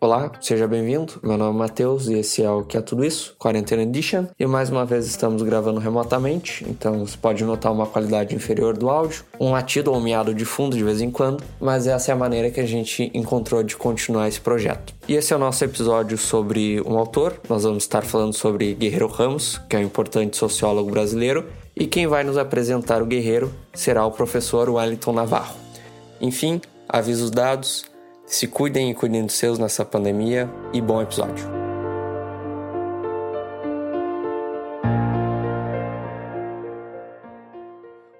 Olá, seja bem-vindo. Meu nome é Matheus e esse é o Que é Tudo Isso, Quarentena Edition. E mais uma vez estamos gravando remotamente, então você pode notar uma qualidade inferior do áudio, um latido ou um miado de fundo de vez em quando, mas essa é a maneira que a gente encontrou de continuar esse projeto. E esse é o nosso episódio sobre um autor. Nós vamos estar falando sobre Guerreiro Ramos, que é um importante sociólogo brasileiro, e quem vai nos apresentar o Guerreiro será o professor Wellington Navarro. Enfim, avisos dados. Se cuidem e cuidem dos seus nessa pandemia e bom episódio.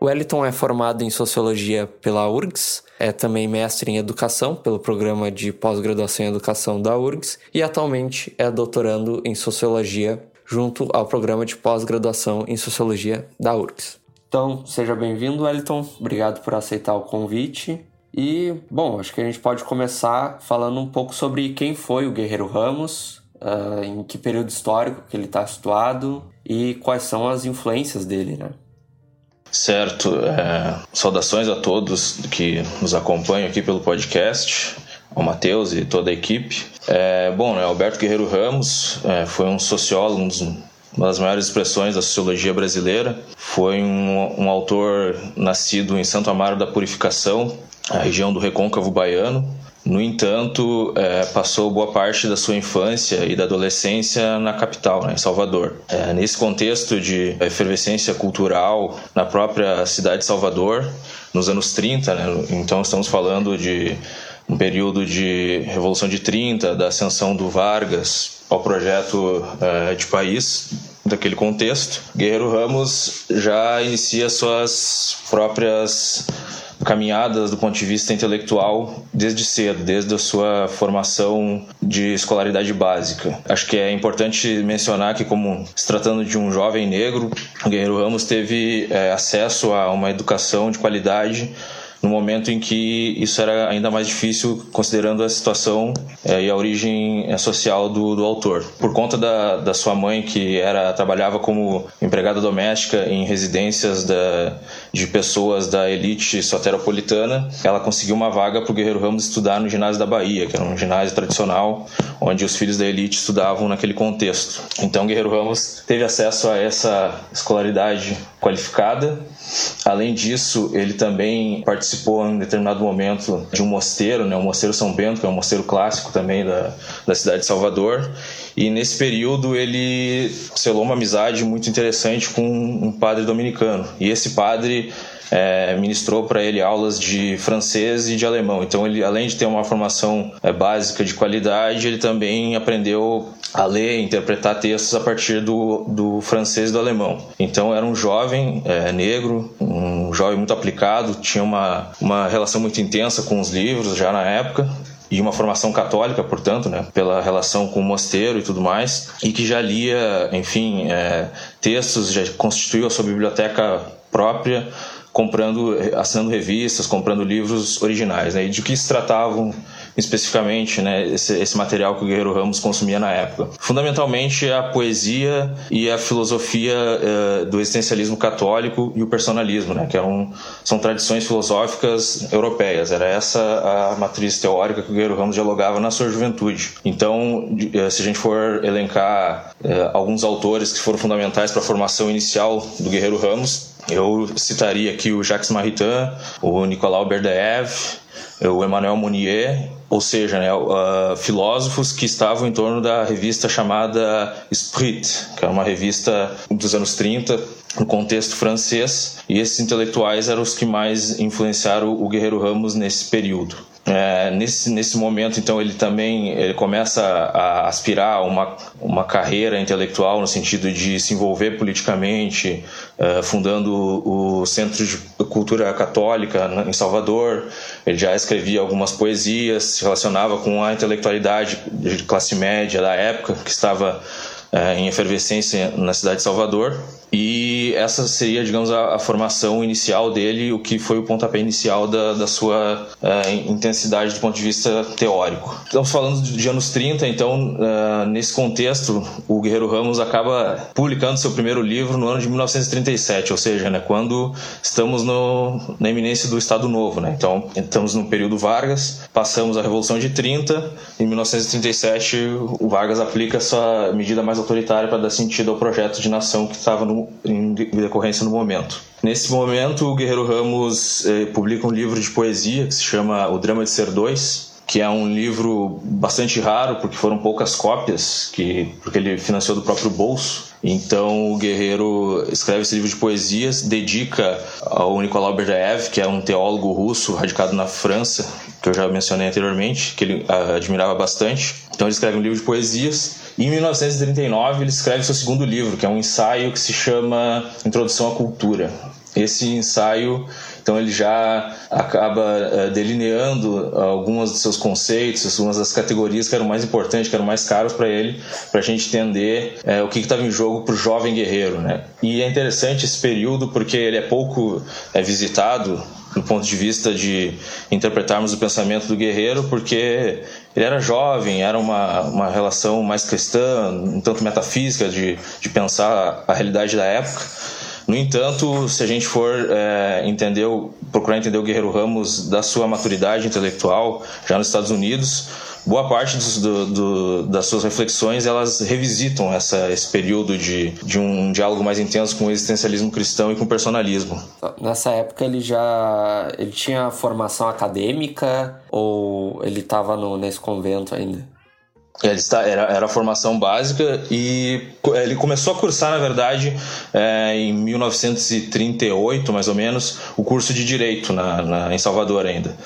Wellington é formado em Sociologia pela URGS, é também mestre em Educação pelo programa de pós-graduação em Educação da URGS e atualmente é doutorando em Sociologia junto ao programa de pós-graduação em Sociologia da URGS. Então, seja bem-vindo, Wellington. Obrigado por aceitar o convite. E, bom, acho que a gente pode começar falando um pouco sobre quem foi o Guerreiro Ramos, uh, em que período histórico que ele está situado e quais são as influências dele, né? Certo. É, saudações a todos que nos acompanham aqui pelo podcast, ao Matheus e toda a equipe. É, bom, né, Alberto Guerreiro Ramos é, foi um sociólogo, um dos uma das maiores expressões da sociologia brasileira. Foi um, um, autor nascido em Santo Amaro da Purificação, a região do Recôncavo Baiano. No entanto, é, passou boa parte da sua infância e da adolescência na capital, né, em Salvador. É, nesse contexto de efervescência cultural na própria cidade de Salvador, nos anos 30, né, então estamos falando de um período de Revolução de 30, da ascensão do Vargas ao projeto é, de país daquele contexto. Guerreiro Ramos já inicia suas próprias caminhadas do ponto de vista intelectual desde cedo, desde a sua formação de escolaridade básica. Acho que é importante mencionar que, como se tratando de um jovem negro, o Guerreiro Ramos teve é, acesso a uma educação de qualidade no momento em que isso era ainda mais difícil, considerando a situação é, e a origem é, social do, do autor. Por conta da, da sua mãe, que era trabalhava como empregada doméstica em residências da, de pessoas da elite soteropolitana, ela conseguiu uma vaga para o Guerreiro Ramos estudar no ginásio da Bahia, que era um ginásio tradicional, onde os filhos da elite estudavam naquele contexto. Então, Guerreiro Ramos teve acesso a essa escolaridade qualificada. Além disso, ele também participou em determinado momento de um mosteiro, né, o Mosteiro São Bento, que é um mosteiro clássico também da, da cidade de Salvador. E nesse período ele selou uma amizade muito interessante com um padre dominicano. E esse padre é, ministrou para ele aulas de francês e de alemão. Então, ele, além de ter uma formação é, básica de qualidade, ele também aprendeu a ler interpretar textos a partir do, do francês e do alemão. Então, era um jovem é, negro, um jovem muito aplicado, tinha uma, uma relação muito intensa com os livros já na época e uma formação católica, portanto, né, pela relação com o mosteiro e tudo mais, e que já lia, enfim, é, textos, já constituiu a sua biblioteca própria comprando, assinando revistas, comprando livros originais. Né? E de que se tratavam especificamente né, esse, esse, material que o Guerreiro Ramos consumia na época? Fundamentalmente a poesia e a filosofia uh, do existencialismo católico e o personalismo, né, que eram, são tradições filosóficas europeias. Era essa a matriz teórica que o Guerreiro Ramos dialogava na sua juventude. Então, uh, se a gente for elencar uh, alguns autores que foram fundamentais para a formação inicial do Guerreiro Ramos, eu citaria aqui o Jacques Maritain, o Nicolau Berdyaev, o Emmanuel Mounier, ou seja, né, uh, filósofos que estavam em torno da revista chamada Esprit, que é uma revista dos anos 30, no contexto francês, e esses intelectuais eram os que mais influenciaram o Guerreiro Ramos nesse período. É, nesse, nesse momento, então, ele também ele começa a aspirar a uma, uma carreira intelectual no sentido de se envolver politicamente, uh, fundando o Centro de Cultura Católica em Salvador. Ele já escrevia algumas poesias, se relacionava com a intelectualidade de classe média da época, que estava é, em efervescência na cidade de Salvador. E essa seria, digamos, a, a, formação inicial dele, o que foi o pontapé inicial da, da sua uh, intensidade do ponto de vista teórico. Estamos falando de anos 30, então, uh, nesse contexto, o Guerreiro Ramos acaba publicando seu primeiro livro no ano de 1937, ou seja, né, quando estamos no, na iminência do Estado Novo. Né? Então, estamos no período Vargas, passamos a Revolução de 30, em 1937, o Vargas aplica sua medida mais autoritária para dar sentido ao projeto de nação que estava em decorrência no momento. Nesse momento, o Guerreiro Ramos eh, publica um livro de poesia que se chama O Drama de Ser Dois, que é um livro bastante raro porque foram poucas cópias, que porque ele financiou do próprio bolso. Então o Guerreiro escreve esse livro de poesias, dedica ao Nicolau Berdyaev, que é um teólogo russo radicado na França, que eu já mencionei anteriormente, que ele ah, admirava bastante. Então ele escreve um livro de poesias em 1939 ele escreve seu segundo livro, que é um ensaio que se chama Introdução à Cultura. Esse ensaio então ele já acaba uh, delineando alguns dos seus conceitos, algumas das categorias que eram mais importantes, que eram mais caros para ele, para a gente entender uh, o que estava em jogo para o jovem guerreiro. Né? E é interessante esse período porque ele é pouco é, visitado do ponto de vista de interpretarmos o pensamento do guerreiro, porque ele era jovem, era uma, uma relação mais cristã, um tanto metafísica de, de pensar a realidade da época. No entanto, se a gente for é, entender, procurar entender o Guerreiro Ramos da sua maturidade intelectual já nos Estados Unidos, boa parte do, do, das suas reflexões elas revisitam essa, esse período de, de um diálogo mais intenso com o existencialismo cristão e com o personalismo. Nessa época ele já ele tinha formação acadêmica ou ele estava nesse convento ainda? Ele está, era, era a formação básica e ele começou a cursar, na verdade, é, em 1938, mais ou menos, o curso de Direito na, na, em Salvador ainda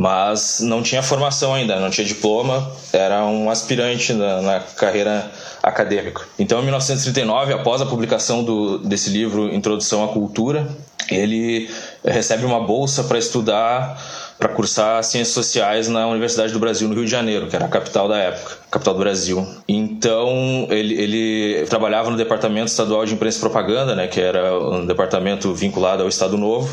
mas não tinha formação ainda, não tinha diploma, era um aspirante na, na carreira acadêmica. Então, em 1939, após a publicação do, desse livro Introdução à Cultura, ele recebe uma bolsa para estudar, para cursar Ciências Sociais na Universidade do Brasil, no Rio de Janeiro, que era a capital da época, capital do Brasil. Então, ele, ele trabalhava no Departamento Estadual de Imprensa e Propaganda, né, que era um departamento vinculado ao Estado Novo,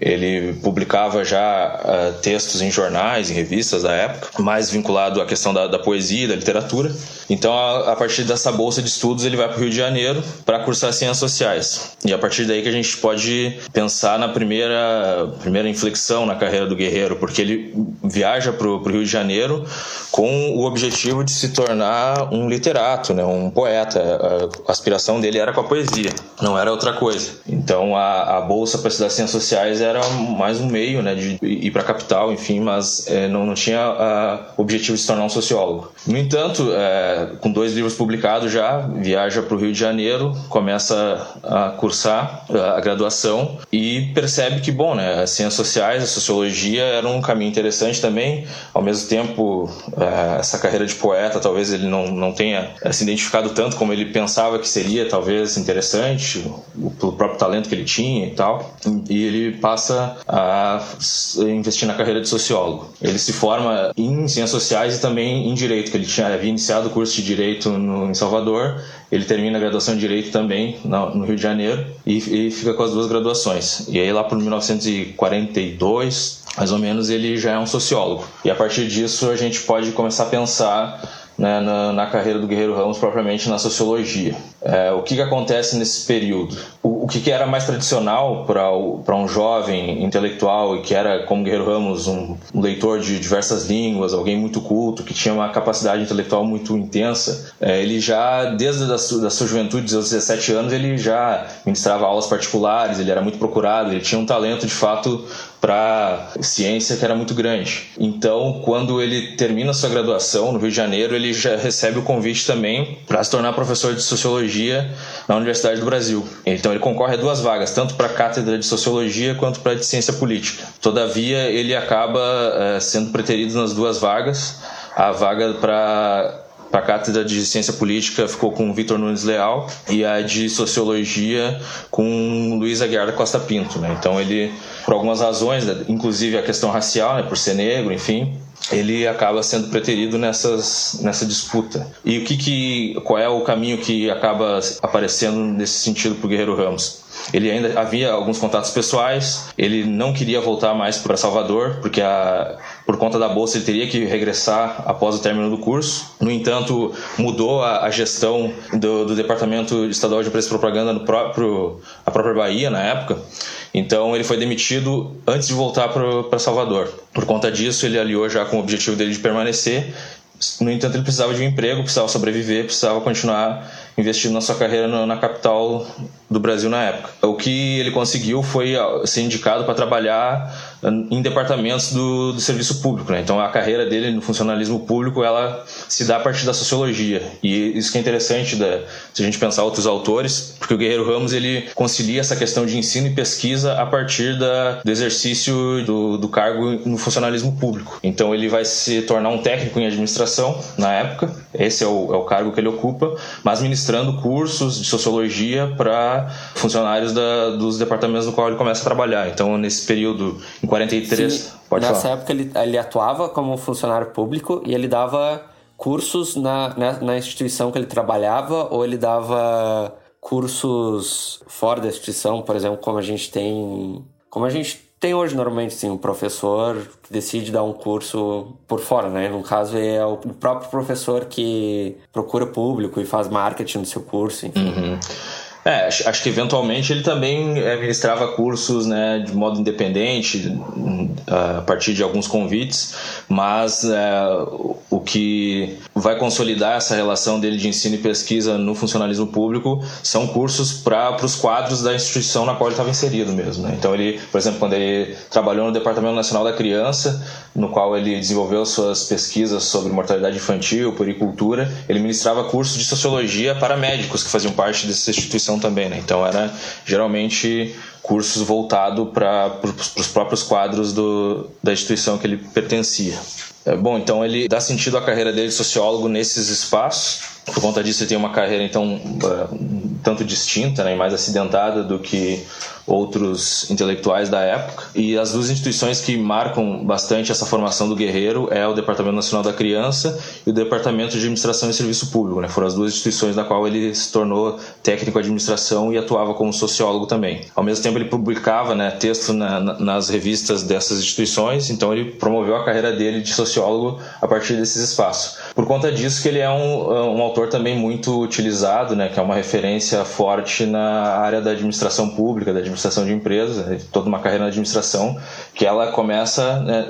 ele publicava já uh, textos em jornais, em revistas da época, mais vinculado à questão da, da poesia, da literatura. Então, a, a, partir dessa bolsa de estudos, ele vai para o Rio de Janeiro para cursar ciências sociais. E a partir daí que a gente pode pensar na primeira, primeira inflexão na carreira do guerreiro, porque ele viaja para o Rio de Janeiro com o objetivo de se tornar um literato, né, um poeta. A, aspiração dele era com a poesia, não era outra coisa. Então, a, a bolsa para estudar ciências sociais era mais um meio né, de ir para a capital, enfim, mas é, não, não tinha o objetivo de se tornar um sociólogo. No entanto, é, com dois livros publicados já, viaja para o Rio de Janeiro, começa a cursar a graduação e percebe que, bom, né, as ciências sociais, a sociologia era um caminho interessante também. Ao mesmo tempo, é, essa carreira de poeta, talvez ele não, não tenha é, se identificado tanto como ele pensava que seria, talvez, interessante, pelo próprio talento que ele tinha e tal. E ele passa a investir na carreira de sociólogo. Ele se forma em ciências sociais e também em direito, que ele tinha havia iniciado o curso de Direito no, em Salvador, ele termina a graduação de Direito também no, no Rio de Janeiro e, e, fica com as duas graduações. E aí lá por 1942, mais ou menos, ele já é um sociólogo. E a partir disso a gente pode começar a pensar né, na, na, carreira do Guerreiro Ramos, propriamente na sociologia. É, o que, que acontece nesse período? O, o que, que era mais tradicional para um jovem intelectual e que era, como Guerreiro Ramos, um, um, leitor de diversas línguas, alguém muito culto, que tinha uma capacidade intelectual muito intensa, é, ele já, desde a sua, da sua juventude, dos 17 anos, ele já ministrava aulas particulares, ele era muito procurado, ele tinha um talento, de fato, para ciência que era muito grande. Então, quando ele termina sua graduação no Rio de Janeiro, ele já recebe o convite também para se tornar professor de sociologia na Universidade do Brasil. Então, ele concorre a duas vagas, tanto para a cátedra de sociologia quanto para a de ciência política. Todavia, ele acaba é, sendo preterido nas duas vagas. A vaga para a cátedra de ciência política ficou com Vitor Nunes Leal e a de sociologia com Luiz Aguiar da Costa Pinto. Né? Então ele, por algumas razões, inclusive a questão racial, né, por ser negro, enfim, ele acaba sendo preterido nessas, nessa disputa. E o que, que qual é o caminho que acaba aparecendo nesse sentido para o Guerreiro Ramos? Ele ainda havia alguns contatos pessoais, ele não queria voltar mais para Salvador, porque a, por conta da bolsa ele teria que regressar após o término do curso. No entanto, mudou a, a gestão do, do, Departamento Estadual de Empresa e Propaganda no próprio, a própria Bahia na época. Então ele foi demitido antes de voltar para Salvador. Por conta disso, ele aliou já com o objetivo dele de permanecer. No entanto, ele precisava de um emprego, precisava sobreviver, precisava continuar investindo na sua carreira na capital do Brasil na época. O que ele conseguiu foi ser indicado para trabalhar em departamentos do, do serviço público. Né? Então a carreira dele no funcionalismo público ela se dá a partir da sociologia e isso que é interessante da, se a gente pensar outros autores, porque o Guerreiro Ramos ele concilia essa questão de ensino e pesquisa a partir da, do exercício do, do cargo no funcionalismo público. Então ele vai se tornar um técnico em administração na época, esse é o, é o cargo que ele ocupa, mas ministrando cursos de sociologia para funcionários da, dos departamentos no qual ele começa a trabalhar. Então nesse período em 43. Sim, Pode nessa falar. época ele, ele atuava como funcionário público e ele dava cursos na, na, na instituição que ele trabalhava ou ele dava cursos fora da instituição, por exemplo, como a gente tem. Como a gente tem hoje normalmente, sim, um professor que decide dar um curso por fora, né? No caso é o próprio professor que procura público e faz marketing no seu curso, enfim. Uhum. É, acho que eventualmente ele também é, ministrava cursos né, de modo independente, a partir de alguns convites, mas é, o que vai consolidar essa relação dele de ensino e pesquisa no funcionalismo público são cursos para os quadros da instituição na qual ele estava inserido mesmo. Né? Então, ele, por exemplo, quando ele trabalhou no Departamento Nacional da Criança, no qual ele desenvolveu suas pesquisas sobre mortalidade infantil, puricultura, ele ministrava cursos de sociologia para médicos que faziam parte dessa instituição também. Né? Então, era geralmente cursos voltados para os próprios quadros do, da instituição que ele pertencia. É, bom, então ele dá sentido à carreira dele de sociólogo nesses espaços. Por conta disso, ele tem uma carreira então tanto distinta né, e mais acidentada do que outros intelectuais da época. E as duas instituições que marcam bastante essa formação do guerreiro é o Departamento Nacional da Criança e o Departamento de Administração e Serviço Público. Né? Foram as duas instituições da qual ele se tornou técnico de administração e atuava como sociólogo também. Ao mesmo tempo, ele publicava né, texto na, nas revistas dessas instituições, então ele promoveu a carreira dele de sociólogo a partir desses espaços. Por conta disso que ele é um, um autor também muito utilizado, né, que é uma referência forte na área da administração pública, da administração de empresas, né, toda uma carreira na administração, que ela começa né,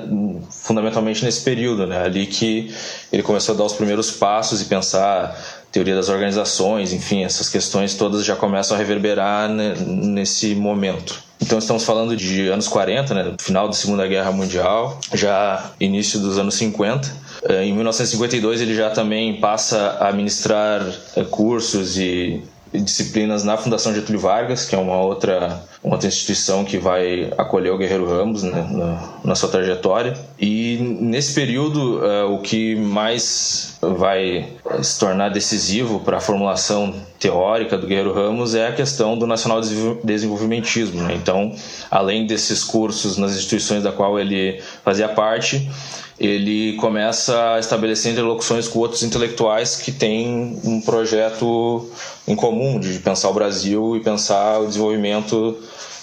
fundamentalmente nesse período, né, ali que ele começou a dar os primeiros passos e pensar teoria das organizações, enfim, essas questões todas já começam a reverberar né, nesse momento. Então estamos falando de anos 40, né, final da Segunda Guerra Mundial, já início dos anos 50. Eh, em 1952 ele já também passa a ministrar eh, cursos e disciplinas na Fundação Getúlio Vargas, que é uma outra, uma outra instituição que vai acolher o Guerreiro Ramos né, na, na, sua trajetória. E nesse período, uh, o que mais vai se tornar decisivo para a formulação teórica do Guerreiro Ramos é a questão do nacional desenvolvimentismo. Né? Então, além desses cursos nas instituições da qual ele fazia parte, ele começa a estabelecer interlocuções com outros intelectuais que têm um projeto em comum de pensar o Brasil e pensar o desenvolvimento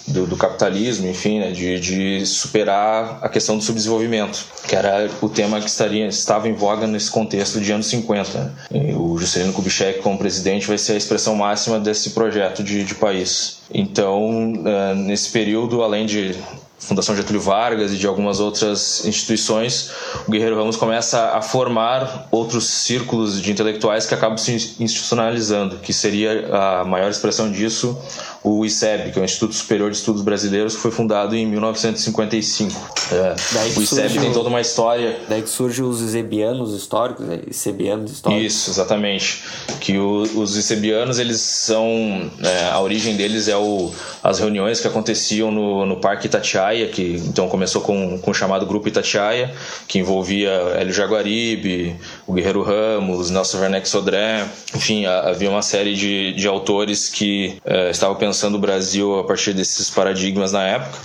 do, do capitalismo, enfim, né, de, de, superar a questão do subdesenvolvimento, que era o tema que estaria, estava em voga nesse contexto de anos 50. Né? o Juscelino Kubitschek, como presidente, vai ser a expressão máxima desse projeto de, de país. Então, uh, nesse período, além de Fundação Getúlio Vargas e de algumas outras instituições, o Guerreiro Ramos começa a formar outros círculos de intelectuais que acabam se institucionalizando, que seria a maior expressão disso o ICEB, que é o Instituto Superior de Estudos Brasileiros, que foi fundado em 1955. É, o ICEB tem toda uma história. Daí que surgem os isebianos históricos, né? ICEBianos históricos. Isso, exatamente. Que o, os ICEBianos, eles são. É, a origem deles é o, as reuniões que aconteciam no, no Parque Itatiaia, que então começou com, com o chamado Grupo Itatiaia, que envolvia Hélio Jaguaribe, o Guerreiro Ramos, Nelson Werneck Sodré, enfim, havia uma série de, de autores que uh, estavam pensando o Brasil a partir desses paradigmas na época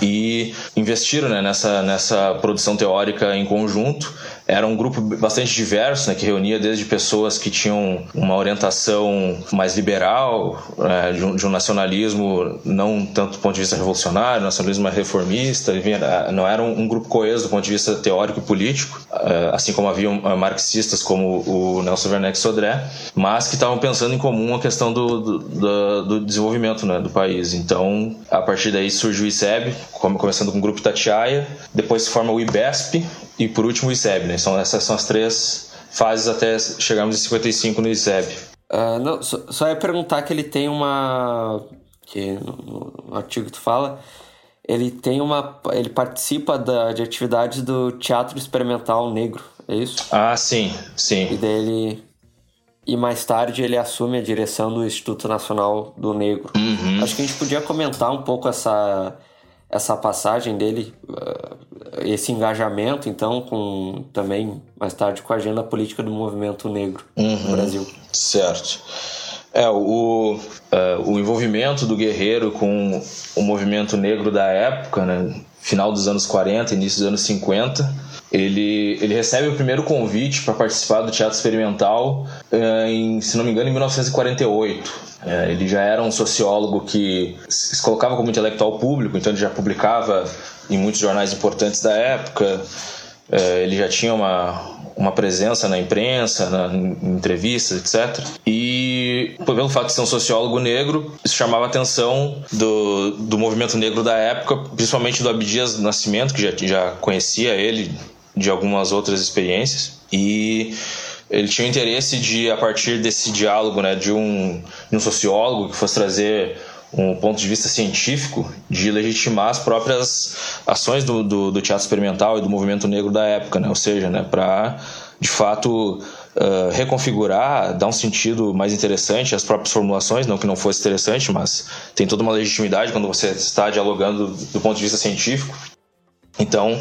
e investiram né, nessa, nessa produção teórica em conjunto era um grupo bastante diverso, né, que reunia desde pessoas que tinham uma orientação mais liberal, né, de, um, de, um, nacionalismo não tanto do ponto de vista revolucionário, nacionalismo mais reformista, enfim, não era um, um, grupo coeso do ponto de vista teórico e político, eh, assim como haviam eh, marxistas como o Nelson Werneck Sodré, mas que estavam pensando em comum a questão do, do, do, do desenvolvimento né, do país. Então, a partir daí surgiu o ICEB, começando com o grupo Tatiaia, depois se forma o IBESP, e por último o ICEB, né? São, essas são as três fases até chegarmos em 55 no ICEB. Uh, não, só, só ia perguntar que ele tem uma. que no, no, artigo que tu fala, ele tem uma. ele participa da, de atividades do Teatro Experimental Negro, é isso? Ah, sim, sim. E daí E mais tarde ele assume a direção do Instituto Nacional do Negro. Uhum. Acho que a gente podia comentar um pouco essa, essa passagem dele, uh, esse engajamento, então, com também mais tarde com a agenda política do movimento negro uhum, no Brasil. Certo. É, o, uh, o envolvimento do Guerreiro com o movimento negro da época, né, final dos anos 40, início dos anos 50, ele, ele recebe o primeiro convite para participar do teatro experimental uh, em, se não me engano, em 1948. É, ele já era um sociólogo que se colocava como intelectual público, então ele já publicava em muitos jornais importantes da época. É, ele já tinha uma, uma presença na imprensa, na, em entrevistas, etc. E pelo fato de ser um sociólogo negro, isso chamava a atenção do, do movimento negro da época, principalmente do Abdias Nascimento, que já, já conhecia ele de algumas outras experiências. E ele tinha o interesse de, a partir desse diálogo né, de, um, de um sociólogo que fosse trazer um ponto de vista científico de legitimar as próprias ações do, do, do teatro experimental e do movimento negro da época, né? ou seja, né, para de fato uh, reconfigurar, dar um sentido mais interessante às próprias formulações, não que não fosse interessante, mas tem toda uma legitimidade quando você está dialogando do, do ponto de vista científico. Então,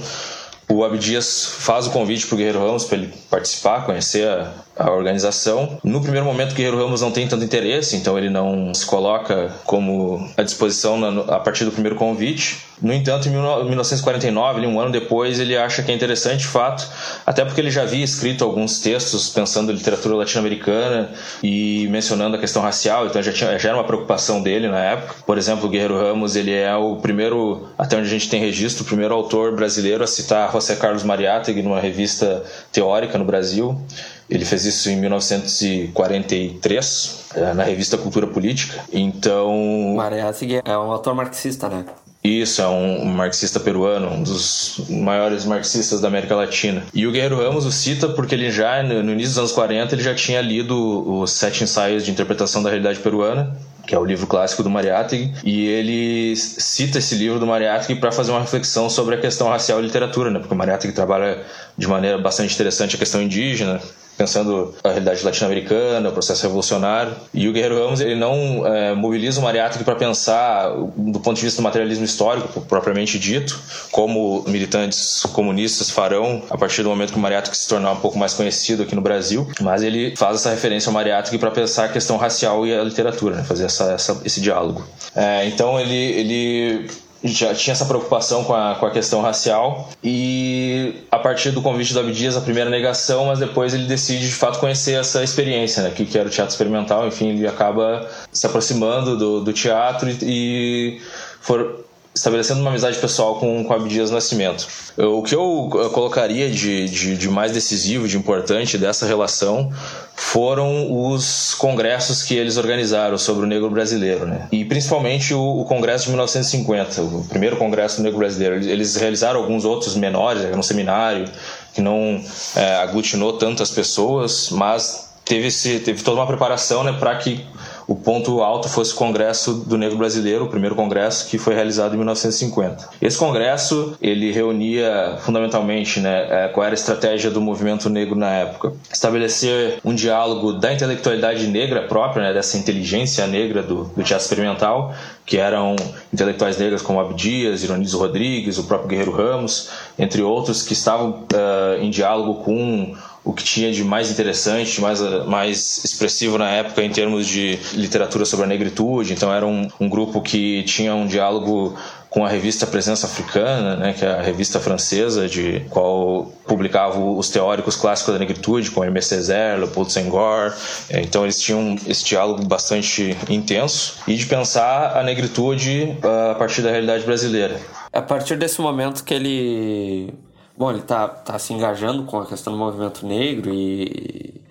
o Abdias faz o convite para o Guerreiro Ramos para ele participar, conhecer a, a, organização. No primeiro momento, o Guerreiro Ramos não tem tanto interesse, então ele não se coloca como à disposição na, a partir do primeiro convite. No entanto, em 1949, um ano depois, ele acha que é interessante de fato, até porque ele já havia escrito alguns textos pensando em literatura latino-americana e mencionando a questão racial, então já, tinha, já era uma preocupação dele na época. Por exemplo, o Guerreiro Ramos ele é o primeiro, até onde a gente tem registro, o primeiro autor brasileiro a citar José Carlos Mariátegui numa revista teórica no Brasil. Ele fez isso em 1943, eh, na revista Cultura Política. Então. Mariátegui é um autor marxista, né? Isso, é um marxista peruano, um dos maiores marxistas da América Latina. E o Guerreiro Ramos o cita porque ele já, no início dos anos 40, ele já tinha lido os Sete Ensaios de Interpretação da Realidade Peruana, que é o livro clássico do Mariátegui, e ele cita esse livro do Mariátegui para fazer uma reflexão sobre a questão racial e literatura, né? porque o Mariátegui trabalha de maneira bastante interessante a questão indígena, pensando a realidade latino-americana, o processo revolucionário. E o Guerreiro Ramos ele não é, mobiliza o Mariátegui para pensar do ponto de vista do materialismo histórico, propriamente dito, como militantes comunistas farão a partir do momento que o Mariátegui se tornar um pouco mais conhecido aqui no Brasil, mas ele faz essa referência ao Mariátegui para pensar a questão racial e a literatura, né? fazer essa, essa, esse diálogo. É, então ele, ele já tinha essa preocupação com a, com a questão racial. E a partir do convite do Abdias a primeira negação, mas depois ele decide de fato conhecer essa experiência, né, que, que era o teatro experimental, enfim, ele acaba se aproximando do, do teatro e, e for, estabelecendo uma amizade pessoal com, com Abdias Nascimento. O que eu colocaria de, de, de, mais decisivo, de importante dessa relação foram os congressos que eles organizaram sobre o negro brasileiro, né? E principalmente o, o congresso de 1950, o primeiro congresso do negro brasileiro. Eles realizaram alguns outros menores, era um seminário que não é, aglutinou tantas pessoas, mas teve, esse, teve toda uma preparação né, para que o ponto alto fosse o Congresso do Negro Brasileiro, o primeiro congresso que foi realizado em 1950. Esse congresso ele reunia fundamentalmente, né, é, qual era a estratégia do movimento negro na época, estabelecer um diálogo da intelectualidade negra própria, né, dessa inteligência negra do, do teatro experimental, que eram intelectuais negros como Abdias, Ironizo Rodrigues, o próprio Guerreiro Ramos, entre outros, que estavam uh, em diálogo com o que tinha de mais interessante, mais, mais expressivo na época em termos de literatura sobre a negritude. Então era um, um grupo que tinha um diálogo com a revista Presença Africana, né, que é a revista francesa, de qual publicava os teóricos clássicos da negritude, como Aimé Césaire, Leopold Senghor. É, então eles tinham esse diálogo bastante intenso e de pensar a negritude ah, a partir da realidade brasileira. É a partir desse momento que ele Bom, ele está tá se engajando com a questão do movimento negro e,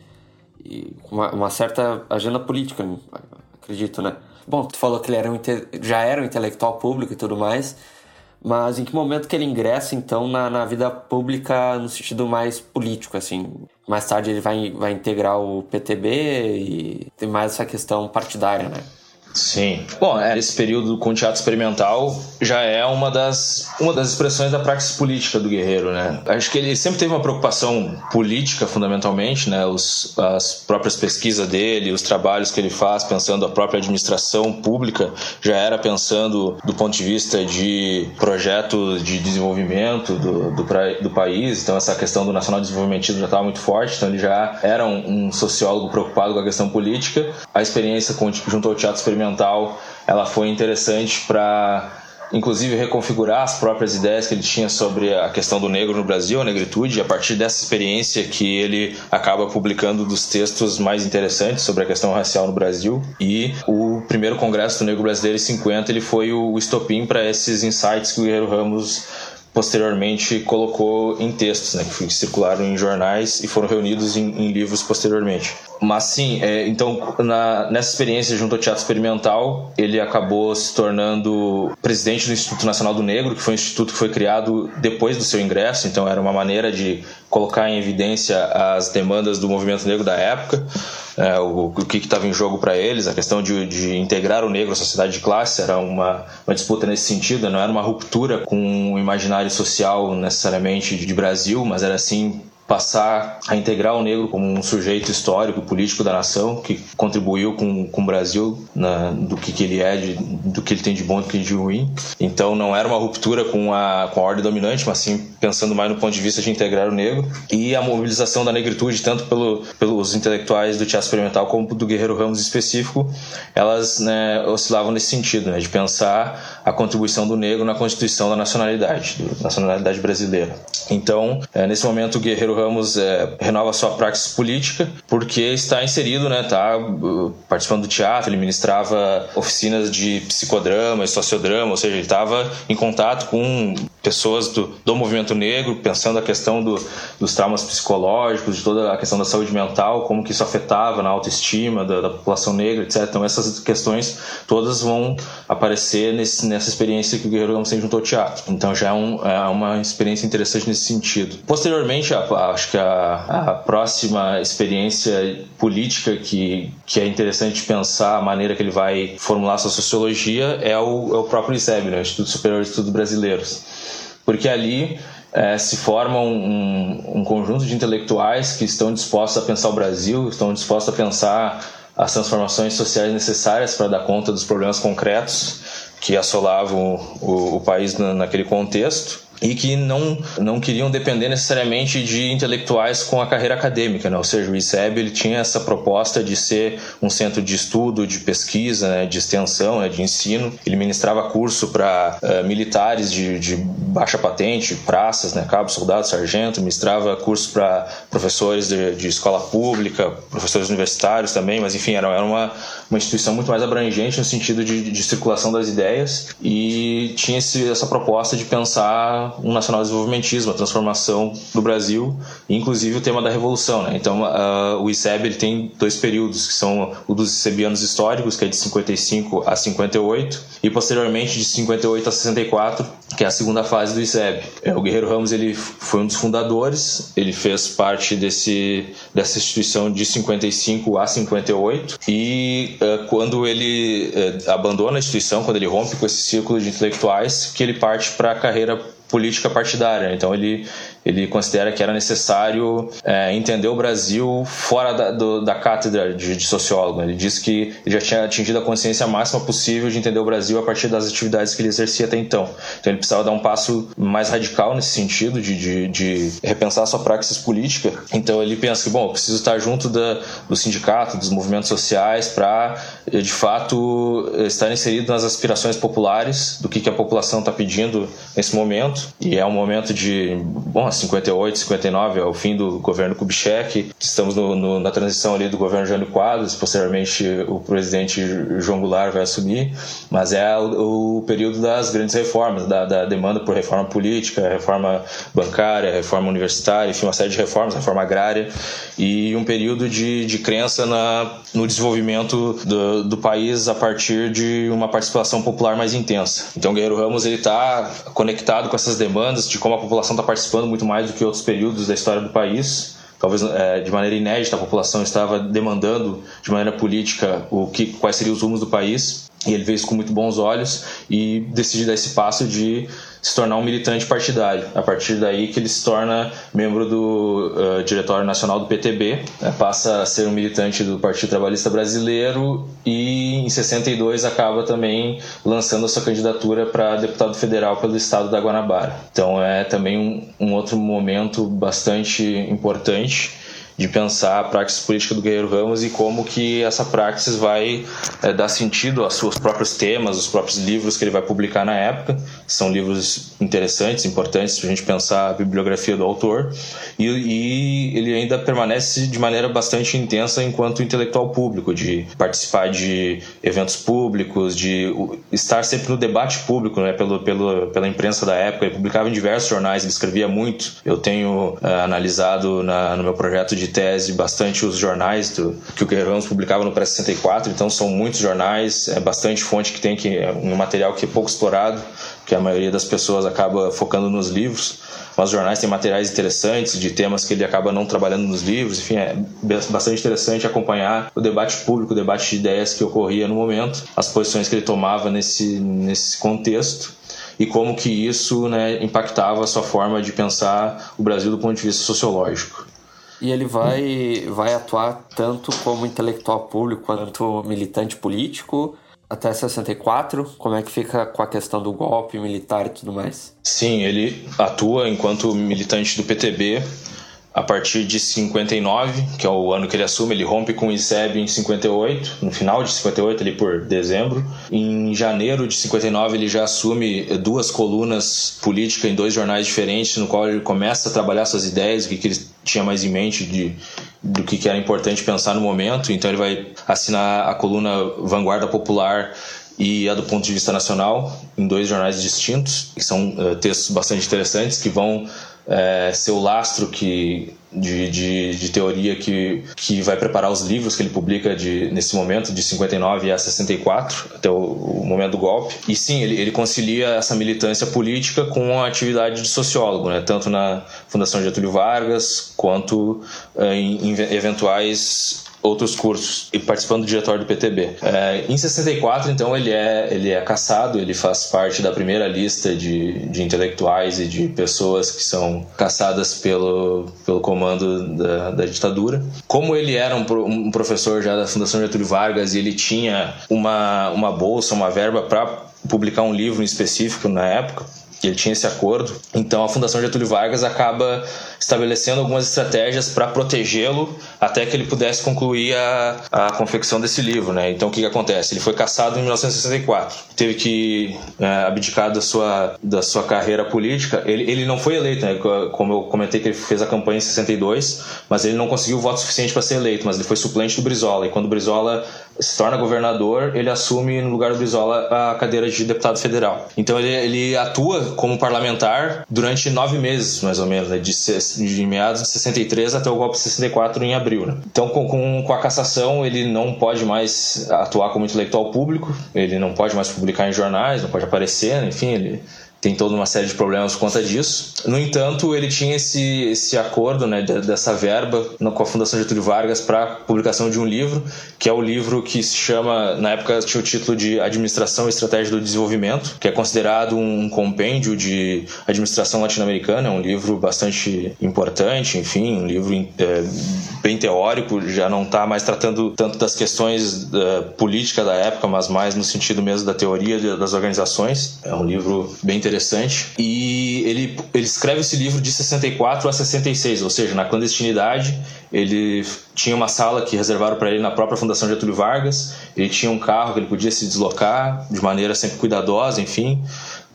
e uma, uma certa agenda política, acredito, né? Bom, tu falou que ele era um, já era um intelectual público e tudo mais, mas em que momento que ele ingressa, então, na, na vida pública no sentido mais político, assim? Mais tarde ele vai, vai integrar o PTB e tem mais essa questão partidária, né? Sim. Bom, é, esse período com teatro experimental já é uma das, uma das expressões da praxis política do Guerreiro, né? Acho que ele sempre teve uma preocupação política, fundamentalmente, né? Os, as próprias pesquisas dele, os trabalhos que ele faz pensando a própria administração pública, já era pensando do ponto de vista de projeto de desenvolvimento do, do, do país, então essa questão do nacional desenvolvimentismo já estava muito forte, então ele já era um, um sociólogo preocupado com a questão política. A experiência com, junto ao teatro experimental experimental ela foi interessante para inclusive reconfigurar as próprias ideias que ele tinha sobre a questão do negro no Brasil, a negritude, a partir dessa experiência que ele acaba publicando dos textos mais interessantes sobre a questão racial no Brasil. E o primeiro Congresso do Negro Brasileiro em 50 ele foi o estopim para esses insights que o Guerreiro Ramos posteriormente colocou em textos, né, que circularam em jornais e foram reunidos em, em livros posteriormente. Mas sim, é, então na, nessa experiência junto ao Teatro Experimental, ele acabou se tornando presidente do Instituto Nacional do Negro, que foi um instituto que foi criado depois do seu ingresso, então era uma maneira de colocar em evidência as demandas do movimento negro da época, é, o, o, que estava em jogo para eles, a questão de, de, integrar o negro à sociedade de classe era uma, uma disputa nesse sentido, não era uma ruptura com o imaginário social necessariamente de Brasil, mas era assim passar a integrar o negro como um sujeito histórico, político da nação, que contribuiu com, com o Brasil na, do que, que ele é, de, do que ele tem de bom e do que de ruim. Então não era uma ruptura com a, com a ordem dominante, mas sim pensando mais no ponto de vista de integrar o negro. E a mobilização da negritude, tanto pelo, pelos intelectuais do teatro experimental como do Guerreiro Ramos específico, elas né, oscilavam nesse sentido, né, de pensar a contribuição do negro na constituição da nacionalidade, da nacionalidade brasileira. Então, é, nesse momento, o Guerreiro Ramos é, renova sua praxis política porque está inserido, né, tá uh, participando do teatro, ele ministrava oficinas de psicodrama e sociodrama, ou seja, ele estava em contato com pessoas do, do movimento negro, pensando a questão do, dos traumas psicológicos, de toda a questão da saúde mental, como que isso afetava na autoestima da, da população negra, etc. Então essas questões todas vão aparecer nesse, nessa experiência que o Guerreiro Ramos tem junto ao teatro. Então já é, um, é uma experiência interessante nesse sentido. Posteriormente, a, acho que a, a próxima experiência política que, que é interessante pensar a maneira que ele vai formular sua sociologia é o, é o próprio ISEB, né? Instituto Superior de Estudos Brasileiros porque ali é, se forma um, um, conjunto de intelectuais que estão dispostos a pensar o Brasil, estão dispostos a pensar as transformações sociais necessárias para dar conta dos problemas concretos que assolavam o, o país na, naquele contexto e que não, não queriam depender necessariamente de intelectuais com a carreira acadêmica, né? ou seja, o ICEB ele tinha essa proposta de ser um centro de estudo, de pesquisa, né? de extensão, né? de ensino. Ele ministrava curso para uh, eh, militares de, de, baixa patente, praças, né? cabo, soldado, sargento, ministrava curso para professores de, de, escola pública, professores universitários também, mas enfim, era, era uma, uma instituição muito mais abrangente no sentido de, de circulação das ideias e tinha esse, essa proposta de pensar um nacional desenvolvimentismo, a transformação do Brasil, inclusive o tema da revolução. Né? Então, uh, o ICEB ele tem dois períodos, que são o dos ICEBianos históricos, que é de 55 a 58, e posteriormente de 58 a 64, que é a segunda fase do ICEB. É, o Guerreiro Ramos ele foi um dos fundadores, ele fez parte desse, dessa instituição de 55 a 58, e uh, quando ele uh, abandona a instituição, quando ele rompe com esse círculo de intelectuais, que ele parte para a carreira política partidária. Então ele ele considera que era necessário é, entender o Brasil fora da, do, da cátedra de, de sociólogo. Ele disse que ele já tinha atingido a consciência máxima possível de entender o Brasil a partir das atividades que ele exercia até então. Então ele precisava dar um passo mais radical nesse sentido, de, de, de repensar a sua praxis política. Então ele pensa que, bom, eu preciso estar junto da, do sindicato, dos movimentos sociais, para de fato estar inserido nas aspirações populares, do que, que a população está pedindo nesse momento. E é um momento de, bom, 58, 59 é o fim do governo Kubitschek, estamos no, no, na transição ali do governo Jânio Quadros, posteriormente o presidente João Goulart vai assumir, mas é o, o período das grandes reformas, da, da, demanda por reforma política, reforma bancária, reforma universitária, enfim, uma série de reformas, reforma agrária, e um período de, de crença na, no desenvolvimento do, do país a partir de uma participação popular mais intensa. Então, Guerreiro Ramos ele está conectado com essas demandas de como a população está participando muito mais do que outros períodos da história do país. Talvez é, de maneira inédita a população estava demandando de maneira política o que quais seriam os rumos do país e ele vê isso com muito bons olhos e decide dar esse passo de se tornar um militante partidário. A partir daí que ele se torna membro do uh, Diretório Nacional do PTB, né, passa a ser um militante do Partido Trabalhista Brasileiro e em 62 acaba também lançando a sua candidatura para deputado federal pelo estado da Guanabara. Então é também um, um outro momento bastante importante de pensar a praxis política do Guerreiro Ramos e como que essa praxis vai é, dar sentido aos seus próprios temas, os próprios livros que ele vai publicar na época. São livros interessantes, importantes para a gente pensar a bibliografia do autor. E, e, ele ainda permanece de maneira bastante intensa enquanto intelectual público, de participar de eventos públicos, de estar sempre no debate público, né, pelo, pelo, pela imprensa da época. Ele publicava em diversos jornais, ele escrevia muito. Eu tenho uh, analisado na, no meu projeto de de tese bastante os jornais do, que o Guerreiro Ramos publicava no Pré-64, então são muitos jornais, é bastante fonte que tem, que é um material que é pouco explorado, que a maioria das pessoas acaba focando nos livros, mas os jornais têm materiais interessantes de temas que ele acaba não trabalhando nos livros, enfim, é bastante interessante acompanhar o debate público, o debate de ideias que ocorria no momento, as posições que ele tomava nesse, nesse contexto e como que isso né, impactava a sua forma de pensar o Brasil do ponto de vista sociológico. E ele vai, vai atuar tanto como intelectual público quanto militante político até 64? Como é que fica com a questão do golpe militar e tudo mais? Sim, ele atua enquanto militante do PTB a partir de 59, que é o ano que ele assume, ele rompe com o ISEB em 58, no final de 58, ali por dezembro. Em janeiro de 59, ele já assume duas colunas políticas em dois jornais diferentes, no qual ele começa a trabalhar suas ideias, o que, que ele tinha mais em mente de, do que, que era importante pensar no momento. Então, ele vai assinar a coluna Vanguarda Popular e a do ponto de vista nacional, em dois jornais distintos, que são uh, textos bastante interessantes, que vão é, ser o lastro que, de, de, de, teoria que, que vai preparar os livros que ele publica de, nesse momento, de 59 a 64, até o, o momento do golpe. E sim, ele, ele concilia essa militância política com a atividade de sociólogo, né? tanto na Fundação Getúlio Vargas quanto é, em, em eventuais outros cursos e participando do diretório do PTB. É, em 64, então, ele é, ele é caçado, ele faz parte da primeira lista de, de intelectuais e de pessoas que são caçadas pelo, pelo comando da, da ditadura. Como ele era um, um professor já da Fundação Getúlio Vargas e ele tinha uma, uma bolsa, uma verba para publicar um livro específico na época, ele tinha esse acordo. Então a Fundação Getúlio Vargas acaba estabelecendo algumas estratégias para protegê-lo até que ele pudesse concluir a, a confecção desse livro. Né? Então o que, que acontece? Ele foi caçado em 1964, teve que é, abdicar da sua, da sua carreira política. Ele, ele não foi eleito, né? como eu comentei que ele fez a campanha em 62, mas ele não conseguiu voto suficiente para ser eleito, mas ele foi suplente do Brizola. E quando o Brizola se torna governador, ele assume no lugar do Brizola a cadeira de deputado federal. Então ele, ele atua como parlamentar durante nove meses, mais ou menos, né? de, de meados de 63 até o golpe de 64 em abril. Né? Então, com, com, com, a cassação, ele não pode mais atuar como intelectual público, ele não pode mais publicar em jornais, não pode aparecer, enfim, ele tem toda uma série de problemas por conta disso. No entanto, ele tinha esse, esse acordo né, dessa verba com a Fundação Getúlio Vargas para publicação de um livro, que é o livro que se chama, na época tinha o título de Administração e Estratégia do Desenvolvimento, que é considerado um compêndio de administração latino-americana, é um livro bastante importante, enfim, um livro é, bem teórico, já não está mais tratando tanto das questões uh, políticas da época, mas mais no sentido mesmo da teoria das organizações. É um livro bem interessante. E ele, ele escreve esse livro de 64 a 66, ou seja, na clandestinidade. Ele tinha uma sala que reservaram para ele na própria Fundação Getúlio Vargas. Ele tinha um carro que ele podia se deslocar de maneira sempre cuidadosa, enfim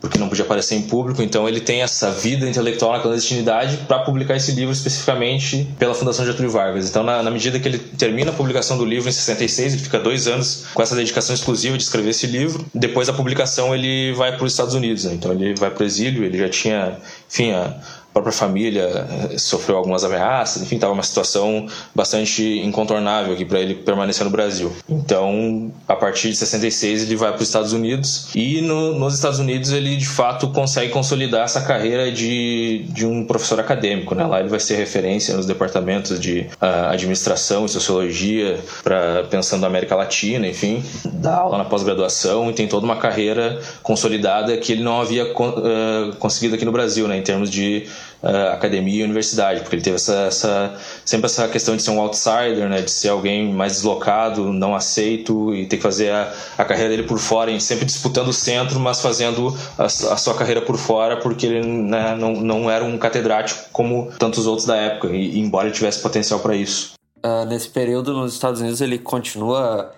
porque não podia aparecer em público, então ele tem essa vida intelectual na clandestinidade para publicar esse livro especificamente pela Fundação Getúlio Vargas. Então, na, na, medida que ele termina a publicação do livro em 66, ele fica dois anos com essa dedicação exclusiva de escrever esse livro. Depois da publicação, ele vai para os Estados Unidos, né? então ele vai para o exílio, ele já tinha, enfim, a, própria família eh, sofreu algumas ameaças, enfim, estava uma situação bastante incontornável aqui para ele permanecer no Brasil. Então, a partir de 66 ele vai para os Estados Unidos e no, nos Estados Unidos ele de fato consegue consolidar essa carreira de, de um professor acadêmico, né? Lá ele vai ser referência nos departamentos de uh, administração e sociologia, para pensando na América Latina, enfim, dá aula na pós-graduação e tem toda uma carreira consolidada que ele não havia uh, conseguido aqui no Brasil, né? Em termos de uh, academia e universidade, porque ele teve essa, essa, sempre essa questão de ser um outsider, né, de ser alguém mais deslocado, não aceito e ter que fazer a, a carreira dele por fora, sempre disputando o centro, mas fazendo a, a sua carreira por fora, porque ele né, não, não era um catedrático como tantos outros da época, e, embora ele tivesse potencial para isso. Uh, nesse período nos Estados Unidos ele continua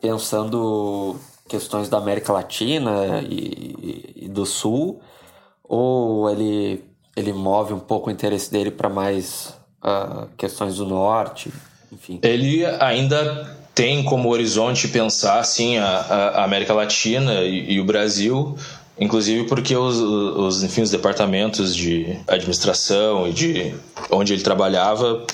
pensando questões da América Latina e, e do Sul, ou ele ele move um pouco o interesse dele para mais uh, questões do norte, enfim. Ele ainda tem como horizonte pensar assim a, a América Latina e, e, o Brasil, inclusive porque os, os, enfim, os departamentos de administração e de onde ele trabalhava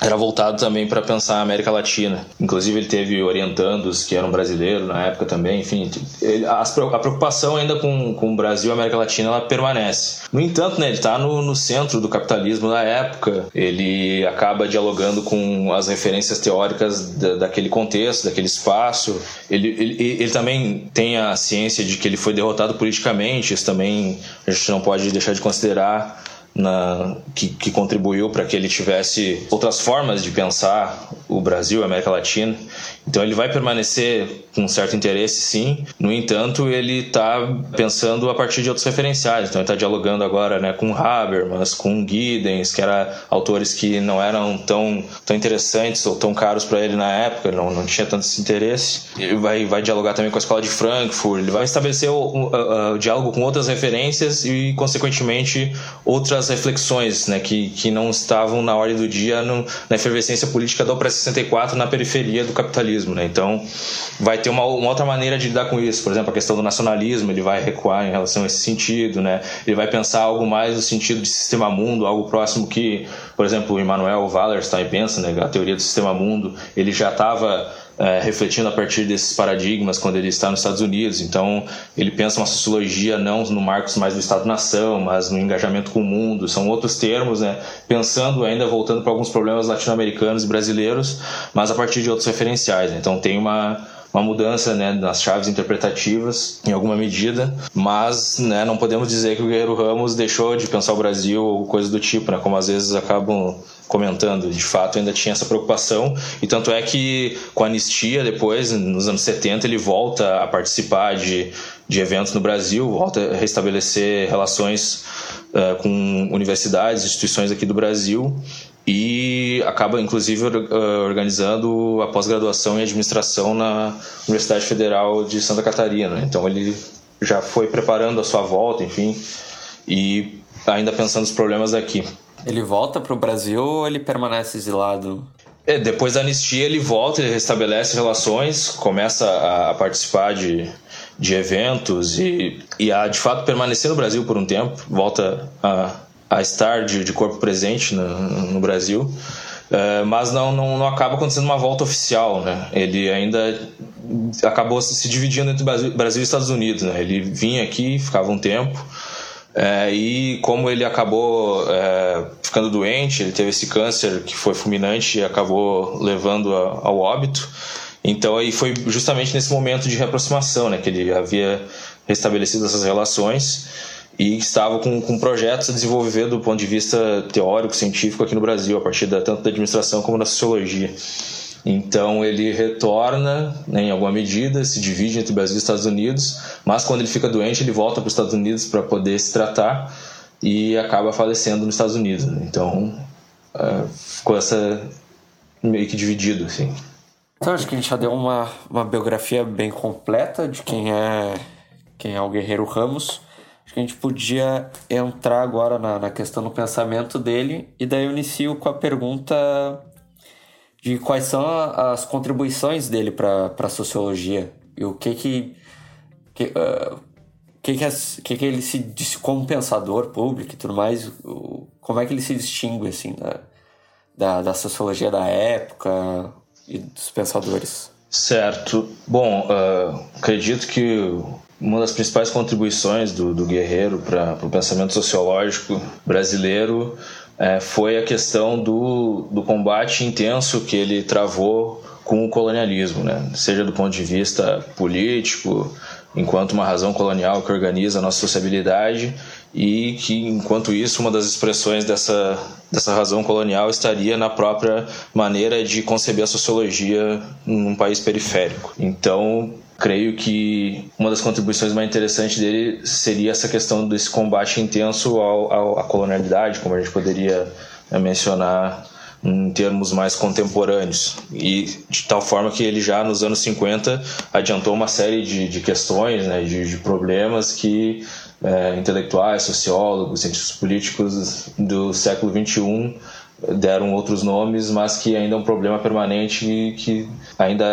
era voltado também para pensar a América Latina. Inclusive ele teve orientandos que eram brasileiros na época também, enfim. Ele, a, a, preocupação ainda com, com o Brasil e a América Latina ela permanece. No entanto, né, ele está no, no centro do capitalismo da época, ele acaba dialogando com as referências teóricas da, daquele contexto, daquele espaço. Ele, ele, ele também tem a ciência de que ele foi derrotado politicamente, isso também a gente não pode deixar de considerar na, que, que contribuiu para que ele tivesse outras formas de pensar o Brasil, a América Latina. Então ele vai permanecer com um certo interesse, sim. No entanto, ele está pensando a partir de outros referenciais. Então ele está dialogando agora né, com Habermas, com Giddens, que eram autores que não eram tão, tão interessantes ou tão caros para ele na época, não, não tinha tanto esse interesse. Ele vai, vai dialogar também com a escola de Frankfurt, ele vai estabelecer o, o, o diálogo com outras referências e, consequentemente, outras reflexões né, que, que não estavam na ordem do dia no, na efervescência política do pré-64 na periferia do capitalismo. Né? Então, vai ter uma, uma, outra maneira de lidar com isso. Por exemplo, a questão do nacionalismo, ele vai recuar em relação a esse sentido, né? Ele vai pensar algo mais no sentido de sistema mundo, algo próximo que, por exemplo, o Emmanuel Wallerstein pensa, né? A teoria do sistema mundo, ele já estava é, refletindo a partir desses paradigmas quando ele está nos Estados Unidos. Então, ele pensa uma sociologia não no marcos mais do Estado-nação, mas no engajamento com o mundo. São outros termos, né? Pensando ainda, voltando para alguns problemas latino-americanos e brasileiros, mas a partir de outros referenciais. Né? Então, tem uma uma mudança né, nas chaves interpretativas em alguma medida, mas né, não podemos dizer que o Guerreiro Ramos deixou de pensar o Brasil ou coisa do tipo, né, como às vezes acabam comentando, de fato ainda tinha essa preocupação, e tanto é que com a anistia depois, nos anos 70, ele volta a participar de, de eventos no Brasil, volta a restabelecer relações uh, com universidades, instituições aqui do Brasil, e acaba inclusive organizando a pós-graduação em administração na Universidade Federal de Santa Catarina. Então ele já foi preparando a sua volta, enfim, e ainda pensando nos problemas daqui. Ele volta para o Brasil ou ele permanece exilado? É, depois da anistia ele volta, ele restabelece relações, começa a participar de, de eventos e, e a de fato permanecer no Brasil por um tempo, volta a, a estar de, de corpo presente no, no Brasil. É, mas não, não, não acaba acontecendo uma volta oficial, né? Ele ainda acabou se dividindo entre Brasil, e Estados Unidos, né? Ele vinha aqui, ficava um tempo, É, e como ele acabou é, ficando doente, ele teve esse câncer que foi fulminante e acabou levando a, ao óbito. Então aí foi justamente nesse momento de reaproximação, né, que ele havia restabelecido essas relações e estava com, com projetos a desenvolver do ponto de vista teórico, científico aqui no Brasil, a partir da, tanto da administração como da sociologia. Então ele retorna né, em alguma medida, se divide entre Brasil e Estados Unidos, mas quando ele fica doente ele volta para os Estados Unidos para poder se tratar e acaba falecendo nos Estados Unidos. Então uh, ficou essa meio que dividido assim. Então acho que a gente já deu uma, uma biografia bem completa de quem é quem é o Guerreiro Ramos. Acho que a gente podia entrar agora na, na questão do pensamento dele e daí eu inicio com a pergunta de quais são as contribuições dele para a sociologia e o que que que, uh, que, que, que, que ele se como pensador público e tudo mais como é que ele se distingue assim da, da, da sociologia da época e dos pensadores? Certo. Bom uh, acredito que uma das principais contribuições do, do Guerreiro para o pensamento sociológico brasileiro é, foi a questão do, do combate intenso que ele travou com o colonialismo, né? seja do ponto de vista político, enquanto uma razão colonial que organiza a nossa sociabilidade, e que, enquanto isso, uma das expressões dessa, dessa razão colonial estaria na própria maneira de conceber a sociologia num país periférico. Então, creio que uma das contribuições mais interessantes dele seria essa questão desse combate intenso ao, ao, à colonialidade, como a gente poderia né, mencionar em termos mais contemporâneos. E de tal forma que ele já nos anos 50 adiantou uma série de, de questões, né, de, de problemas que é, intelectuais, sociólogos, cientistas políticos do século XXI deram outros nomes, mas que ainda é um problema permanente que ainda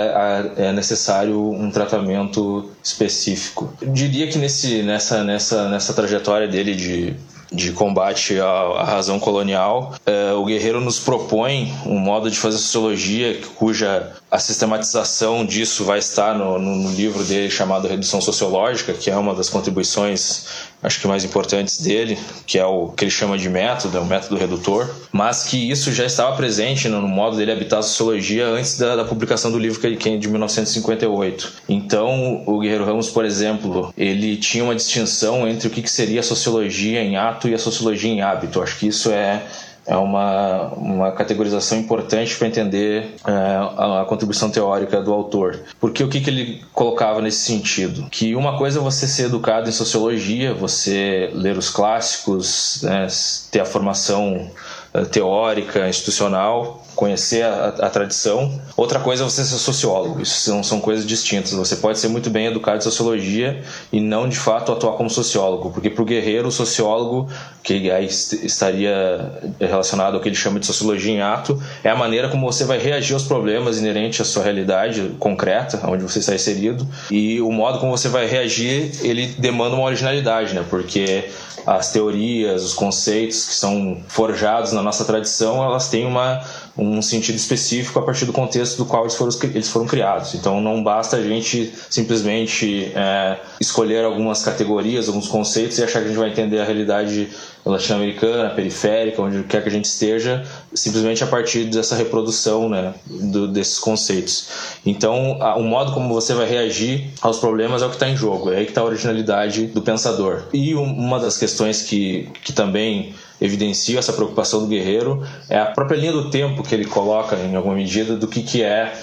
é necessário um tratamento específico. Eu diria que nesse, nessa, nessa, nessa trajetória dele de de combate à, razão colonial, é, o Guerreiro nos propõe um modo de fazer sociologia cuja a sistematização disso vai estar no, no livro dele chamado Redução Sociológica, que é uma das contribuições acho que mais importantes dele, que é o que ele chama de método, é o método redutor, mas que isso já estava presente no, modo dele habitar a sociologia antes da, da publicação do livro que ele de 1958. Então, o Guerreiro Ramos, por exemplo, ele tinha uma distinção entre o que, que seria a sociologia em ato e a sociologia em hábito. Acho que isso é é uma, uma categorização importante para entender é, a, a, contribuição teórica do autor. Porque o que, que ele colocava nesse sentido? Que uma coisa é você ser educado em sociologia, você ler os clássicos, né, ter a formação eh, teórica, institucional, conhecer a, a, tradição. Outra coisa é você ser sociólogo. Isso são, são coisas distintas. Você pode ser muito bem educado em sociologia e não de fato atuar como sociólogo, porque para o guerreiro, o sociólogo, que aí estaria relacionado ao que ele chama de sociologia em ato, é a maneira como você vai reagir aos problemas inerentes à sua realidade concreta, onde você está inserido, e o modo como você vai reagir, ele demanda uma originalidade, né? Porque as teorias, os conceitos que são forjados na nossa tradição, elas têm uma, um sentido específico a partir do contexto do qual eles foram, eles foram criados. Então não basta a gente simplesmente é, escolher algumas categorias, alguns conceitos e achar que a gente vai entender a realidade latino-americana, periférica, onde quer que a gente esteja, simplesmente a partir dessa reprodução né, do, desses conceitos. Então, a, o modo como você vai reagir aos problemas é o que está em jogo, é aí que está a originalidade do pensador. E uma das questões que, que também evidencia essa preocupação do guerreiro é a própria linha do tempo que ele coloca, em alguma medida, do que, que é,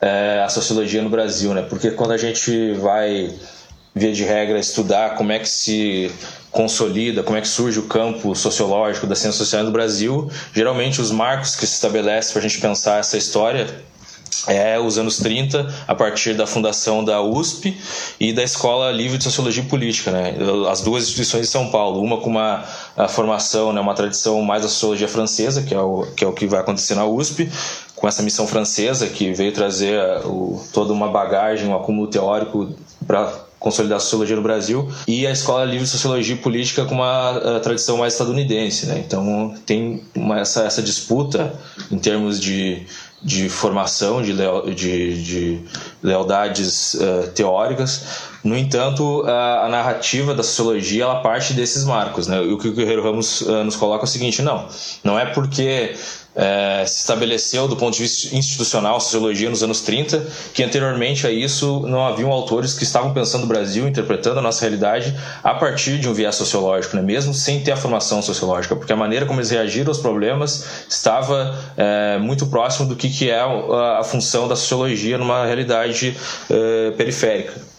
é a sociologia no Brasil, né? Porque quando a gente vai via de regra, estudar como é que se consolida, como é que surge o campo sociológico das ciências sociais no Brasil. Geralmente, os marcos que se estabelecem para a gente pensar essa história é os anos 30, a partir da fundação da USP e da Escola Livre de Sociologia e Política, né? As duas instituições de São Paulo, uma com uma formação, né, uma tradição mais da sociologia francesa, que é o que, é o que vai acontecer na USP, com essa missão francesa que veio trazer o, toda uma bagagem, um acúmulo teórico para consolidar a sociologia no Brasil, e a Escola Livre de Sociologia e Política com uma tradição mais estadunidense. Né? Então tem uma, essa, essa disputa em termos de, de formação, de, leo, de, de lealdades uh, teóricas, No entanto, a, a narrativa da sociologia ela parte desses marcos, né? E o que o Guerreiro Ramos uh, nos coloca é o seguinte: não, não é porque é, se estabeleceu do ponto de vista institucional sociologia nos anos 30, que anteriormente a isso não haviam autores que estavam pensando o Brasil, interpretando a nossa realidade a partir de um viés sociológico, né? mesmo sem ter a formação sociológica, porque a maneira como eles reagiram aos problemas estava é, muito próximo do que, que é a, a, função da sociologia numa realidade é, periférica.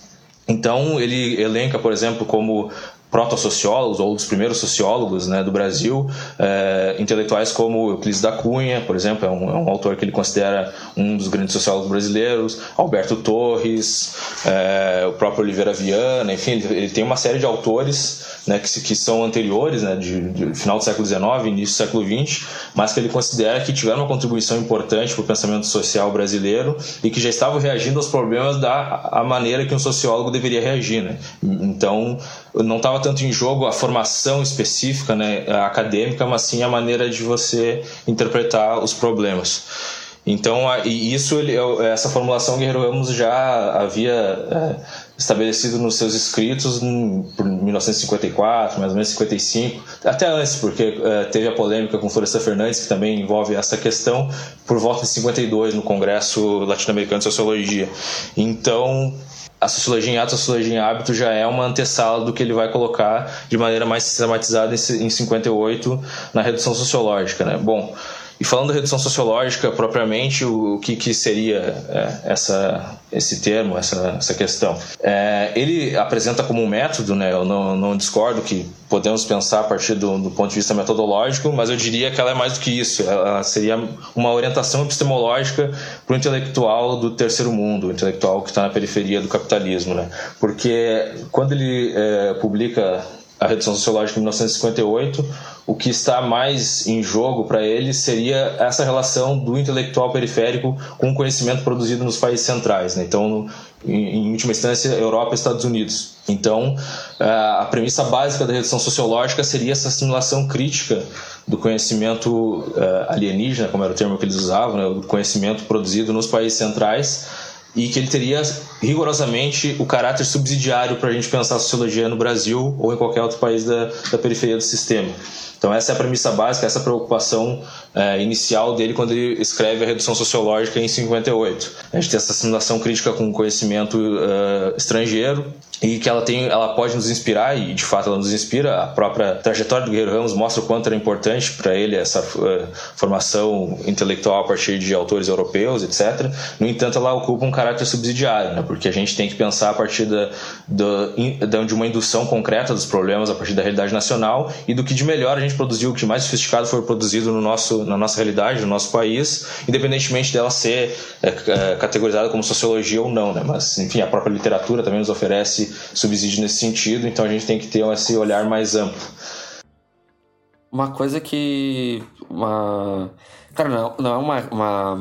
Então, ele elenca, por exemplo, como proto-sociólogos ou dos primeiros sociólogos né, do Brasil, é, intelectuais como Euclides da Cunha, por exemplo, é um, é um, autor que ele considera um dos grandes sociólogos brasileiros, Alberto Torres, é, o próprio Oliveira Viana, enfim, ele, ele, tem uma série de autores né, que, que são anteriores, né, de, de, final do século XIX, início do século XX, mas que ele considera que tiveram uma contribuição importante para o pensamento social brasileiro e que já estavam reagindo aos problemas da a maneira que um sociólogo deveria reagir. Né? Então, não estava tanto em jogo a formação específica né, acadêmica, mas sim a maneira de você interpretar os problemas. Então, isso, essa formulação Guerreiro Ramos já havia é, estabelecido nos seus escritos em, por 1954, mais ou menos 55, até antes, porque é, teve a polêmica com Floresta Fernandes, que também envolve essa questão, por volta de 52 no Congresso Latino-Americano de Sociologia. Então, a sociologia em ato, a sociologia em hábito já é uma antessala do que ele vai colocar de maneira mais sistematizada em 58 na redução sociológica, né? Bom, e falando da redução sociológica propriamente, o, que, que seria é, essa, esse termo, essa, essa questão? É, ele apresenta como um método, né, eu não, não discordo que podemos pensar a partir do, do, ponto de vista metodológico, mas eu diria que ela é mais do que isso. Ela seria uma orientação epistemológica para o intelectual do terceiro mundo, o intelectual que está na periferia do capitalismo. Né? Porque quando ele é, publica a redução sociológica em 1958, o que está mais em jogo para ele seria essa relação do intelectual periférico com o conhecimento produzido nos países centrais. Né? Então, no, em, em, última instância, Europa e Estados Unidos. Então, a premissa básica da redução sociológica seria essa assimilação crítica do conhecimento alienígena, como era o termo que eles usavam, né? do conhecimento produzido nos países centrais e que ele teria rigorosamente o caráter subsidiário para a gente pensar a sociologia no Brasil ou em qualquer outro país da, da periferia do sistema. Então essa é a premissa básica, essa é preocupação é, inicial dele quando ele escreve a redução sociológica em 58. A gente tem essa assimilação crítica com conhecimento uh, estrangeiro e que ela tem, ela pode nos inspirar e de fato ela nos inspira. A própria trajetória do Guerreiro Ramos mostra o quanto era importante para ele essa uh, formação intelectual a partir de autores europeus, etc. No entanto, ela ocupa um caráter subsidiário, né? porque a gente tem que pensar a partir da, da, de uma indução concreta dos problemas a partir da realidade nacional e do que de melhor a gente produziu, o que mais sofisticado foi produzido no nosso, na nossa realidade, no nosso país, independentemente dela ser é, é, categorizada como sociologia ou não. Né? Mas, enfim, a própria literatura também nos oferece subsídio nesse sentido, então a gente tem que ter esse olhar mais amplo. Uma coisa que. Uma... Cara, não, não é uma, uma,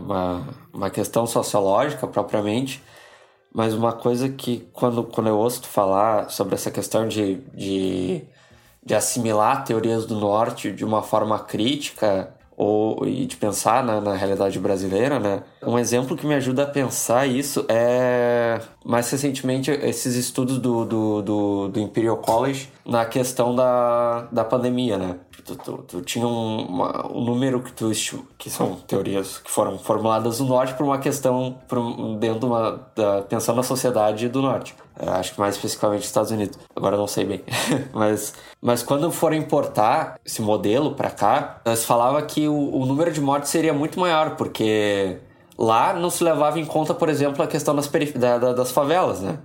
uma, uma, questão sociológica propriamente, mas uma coisa que quando, quando eu ouço tu falar sobre essa questão de, de, de assimilar teorias do norte de uma forma crítica ou, e de pensar na, na realidade brasileira, né? Um exemplo que me ajuda a pensar isso é, mais recentemente, esses estudos do, do, do, do Imperial College na questão da, da pandemia, né? Tu, tu, tu tinha um, uma, um número que tu que são teorias que foram formuladas no norte por uma questão por, dentro de uma da, pensando na sociedade do norte. Eu acho que mais especificamente Estados Unidos. Agora não sei bem. mas, mas quando for importar esse modelo para cá, nós falava que o, o número de mortes seria muito maior, porque lá não se levava em conta, por exemplo, a questão das, da, da, das favelas, né?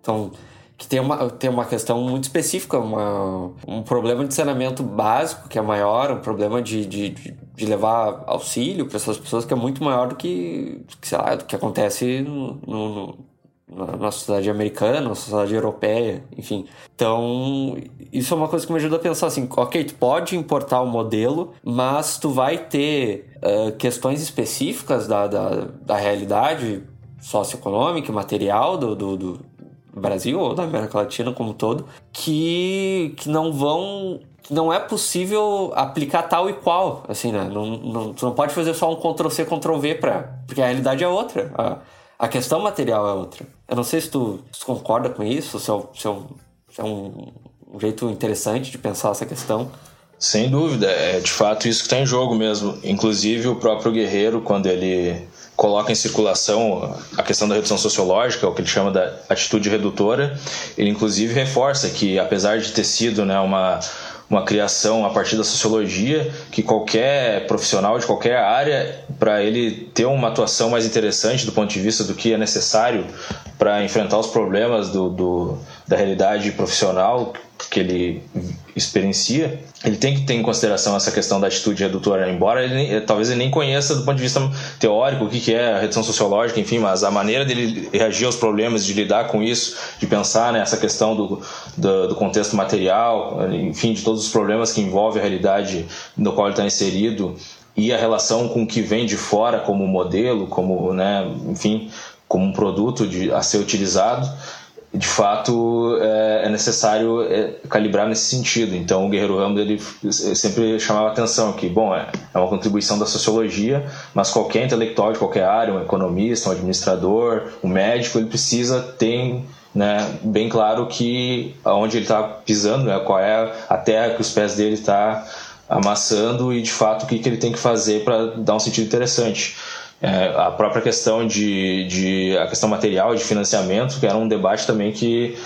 Então, que tem uma, tem uma questão muito específica, uma, um problema de saneamento básico que é maior, um problema de, de, de levar auxílio para essas pessoas que é muito maior do que, que sei lá, do que acontece no, no, na sociedade americana, na sociedade europeia, enfim. Então, isso é uma coisa que me ajuda a pensar assim, ok, tu pode importar o modelo, mas tu vai ter uh, questões específicas da, da, da realidade socioeconômica, material do, do, do Brasil ou da América Latina como um todo, que, que não vão não é possível aplicar tal e qual, assim, né? Não, não, tu não pode fazer só um Ctrl-C, Ctrl-V porque a realidade é outra. A, A questão material é outra. Eu não sei se tu, se tu concorda com isso, se é, se é, um, se é um, um jeito interessante de pensar essa questão. Sem dúvida, é de fato isso que está em jogo mesmo. Inclusive o próprio Guerreiro, quando ele coloca em circulação a questão da redução sociológica, o que ele chama da atitude redutora, ele inclusive reforça que apesar de ter sido né, uma uma criação a partir da sociologia que qualquer profissional de qualquer área, para ele ter uma atuação mais interessante do ponto de vista do que é necessário para enfrentar os problemas do, do, da realidade profissional que ele experiencia, ele tem que ter em consideração essa questão da atitude redutora, embora ele talvez ele nem conheça do ponto de vista teórico o que, é a redução sociológica, enfim, mas a maneira dele reagir aos problemas, de lidar com isso, de pensar nessa né, questão do, do, do, contexto material, enfim, de todos os problemas que envolvem a realidade no qual ele está inserido e a relação com o que vem de fora como modelo, como, né, enfim, como um produto de, a ser utilizado, de fato é, é necessário é, calibrar nesse sentido. Então o Guerreiro Ramos ele sempre chamava atenção que, bom, é, é uma contribuição da sociologia, mas qualquer intelectual de qualquer área, um economista, um administrador, um médico, ele precisa ter né, bem claro que aonde ele está pisando, né, qual é a terra que os pés dele estão tá amassando e de fato o que, que ele tem que fazer para dar um sentido interessante. É, a própria questão de, de a questão material de financiamento que era um debate também que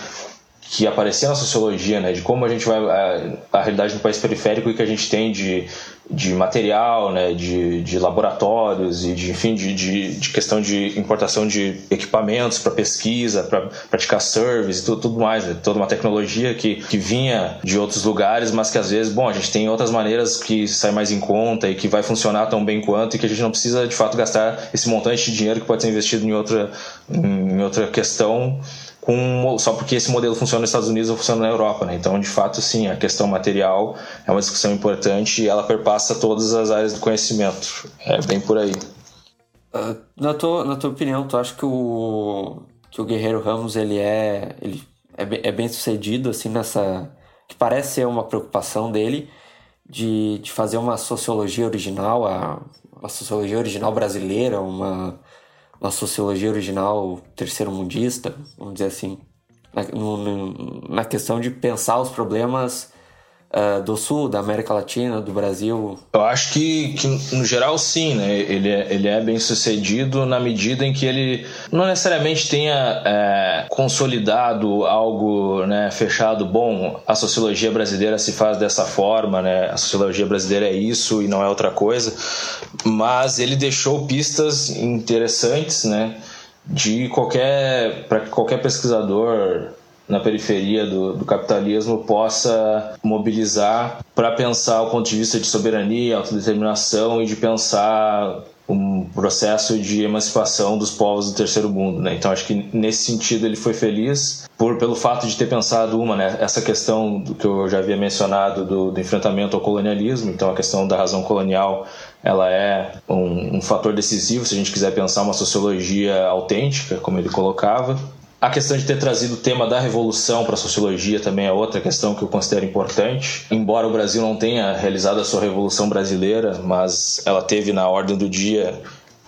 que aparecia na sociologia, né, de como a gente vai a, a realidade do país periférico e que a gente tem de, de material, né, de, de laboratórios e de enfim de, de, de questão de importação de equipamentos para pesquisa, para praticar service e tudo, tudo mais, né, toda uma tecnologia que, que vinha de outros lugares, mas que às vezes, bom, a gente tem outras maneiras que sai mais em conta e que vai funcionar tão bem quanto e que a gente não precisa de fato gastar esse montante de dinheiro que pode ser investido em outra em outra questão com, só porque esse modelo funciona nos Estados Unidos ou funciona na Europa, né? Então, de fato, sim, a questão material é uma discussão importante e ela perpassa todas as áreas do conhecimento. É bem por aí. Uh, na, tua, na tua opinião, tu acha que o, que o Guerreiro Ramos ele é, ele é, bem, é bem sucedido assim nessa que parece ser uma preocupação dele de, de fazer uma sociologia original, a, uma sociologia original brasileira, uma uma sociologia original terceiro mundista, vamos dizer assim, na, no, na questão de pensar os problemas uh, do Sul, da América Latina, do Brasil? Eu acho que, que no geral, sim, né? Ele é, ele é bem sucedido na medida em que ele não necessariamente tenha é, consolidado algo né, fechado. Bom, a sociologia brasileira se faz dessa forma, né? A sociologia brasileira é isso e não é outra coisa. Mas ele deixou pistas interessantes, né? De qualquer para que qualquer pesquisador na periferia do, do capitalismo possa mobilizar para pensar o ponto de vista de soberania, autodeterminação e de pensar um processo de emancipação dos povos do terceiro mundo, né? Então acho que nesse sentido ele foi feliz por pelo fato de ter pensado uma, né? Essa questão do que eu já havia mencionado do, do enfrentamento ao colonialismo, então a questão da razão colonial ela é um, um fator decisivo se a gente quiser pensar uma sociologia autêntica, como ele colocava. A questão de ter trazido o tema da revolução para a sociologia também é outra questão que eu considero importante. Embora o Brasil não tenha realizado a sua revolução brasileira, mas ela teve na ordem do dia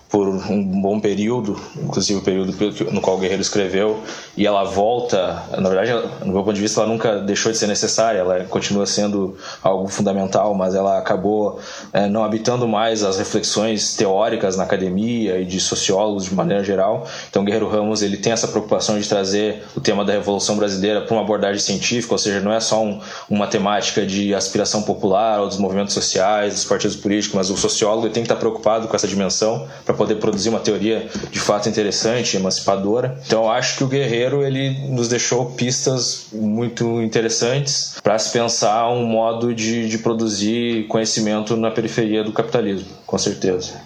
por um bom período, inclusive o período no qual o Guerreiro escreveu, e ela volta, na verdade, no meu ponto de vista, ela nunca deixou de ser necessária, ela continua sendo algo fundamental, mas ela acabou é, não habitando mais as reflexões teóricas na academia e de sociólogos de maneira geral. Então, Guerreiro Ramos ele tem essa preocupação de trazer o tema da Revolução Brasileira para uma abordagem científica, ou seja, não é só um, uma temática de aspiração popular ou dos movimentos sociais, dos partidos políticos, mas o sociólogo tem que estar preocupado com essa dimensão para poder produzir uma teoria de fato interessante, emancipadora. Então acho que o Guerreiro ele nos deixou pistas muito interessantes para se pensar um modo de, de produzir conhecimento na periferia do capitalismo, com certeza.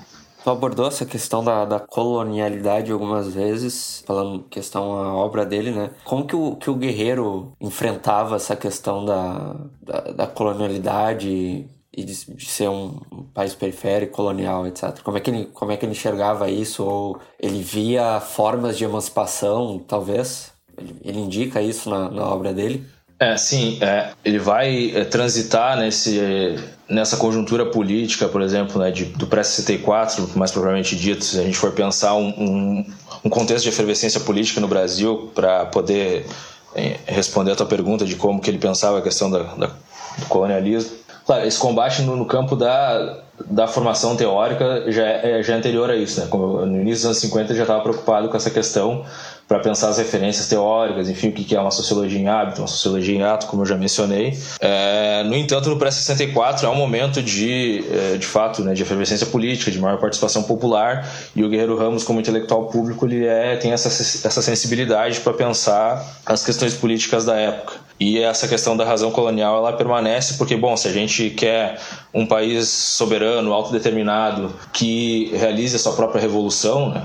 Tu abordou essa questão da, da, colonialidade algumas vezes, falando questão a obra dele, né? Como que o, que o Guerreiro enfrentava essa questão da, da, da colonialidade e de, ser um, um, país periférico, colonial, etc. Como é, que ele, como é que ele enxergava isso? Ou ele via formas de emancipação, talvez? Ele, ele indica isso na, na obra dele? É, sim, é, ele vai é, transitar nesse, nessa conjuntura política, por exemplo, né, de, do pré-64, mais propriamente dito, se a gente for pensar um, um, um contexto de efervescência política no Brasil, para poder é, responder a tua pergunta de como que ele pensava a questão da, da do colonialismo. Claro, esse combate no, no campo da, da formação teórica já é, já é anterior a isso. Né? Como no início dos anos 50 já estava preocupado com essa questão para pensar as referências teóricas, enfim, o que é uma sociologia em hábito, uma sociologia em ato, como eu já mencionei. É, no entanto, no pré-64 é um momento de, é, de fato, né, de efervescência política, de maior participação popular, e o Guerreiro Ramos, como intelectual público, ele é, tem essa, essa sensibilidade para pensar as questões políticas da época. E essa questão da razão colonial ela permanece porque, bom, se a gente quer um país soberano, autodeterminado, que realize a sua própria revolução, né,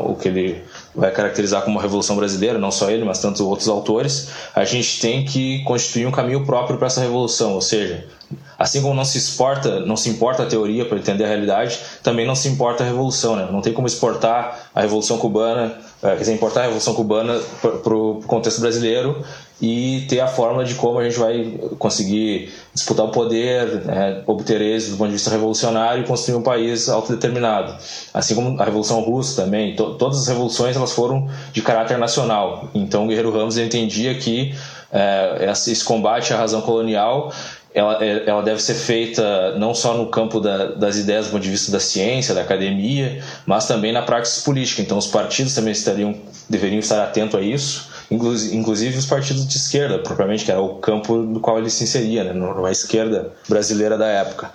o que ele vai caracterizar como uma revolução brasileira, não só ele, mas tantos outros autores, a gente tem que constituir um caminho próprio para essa revolução, ou seja, assim como não se exporta, não se importa a teoria para entender a realidade, também não se importa a revolução, né? Não tem como exportar a revolução cubana, eh, quer dizer, importar a revolução cubana para o contexto brasileiro e ter a fórmula de como a gente vai conseguir disputar o poder, né, obter êxito do ponto de vista revolucionário e construir um país autodeterminado. Assim como a Revolução Russa também, to todas as revoluções elas foram de caráter nacional. Então Guerreiro Ramos entendia que é, esse combate à razão colonial ela, é, ela deve ser feita não só no campo da, das ideias do ponto de vista da ciência, da academia, mas também na prática política. Então os partidos também estariam, deveriam estar atentos a isso inclusive os partidos de esquerda, propriamente, que era o campo no qual ele se inseria, né, numa esquerda brasileira da época.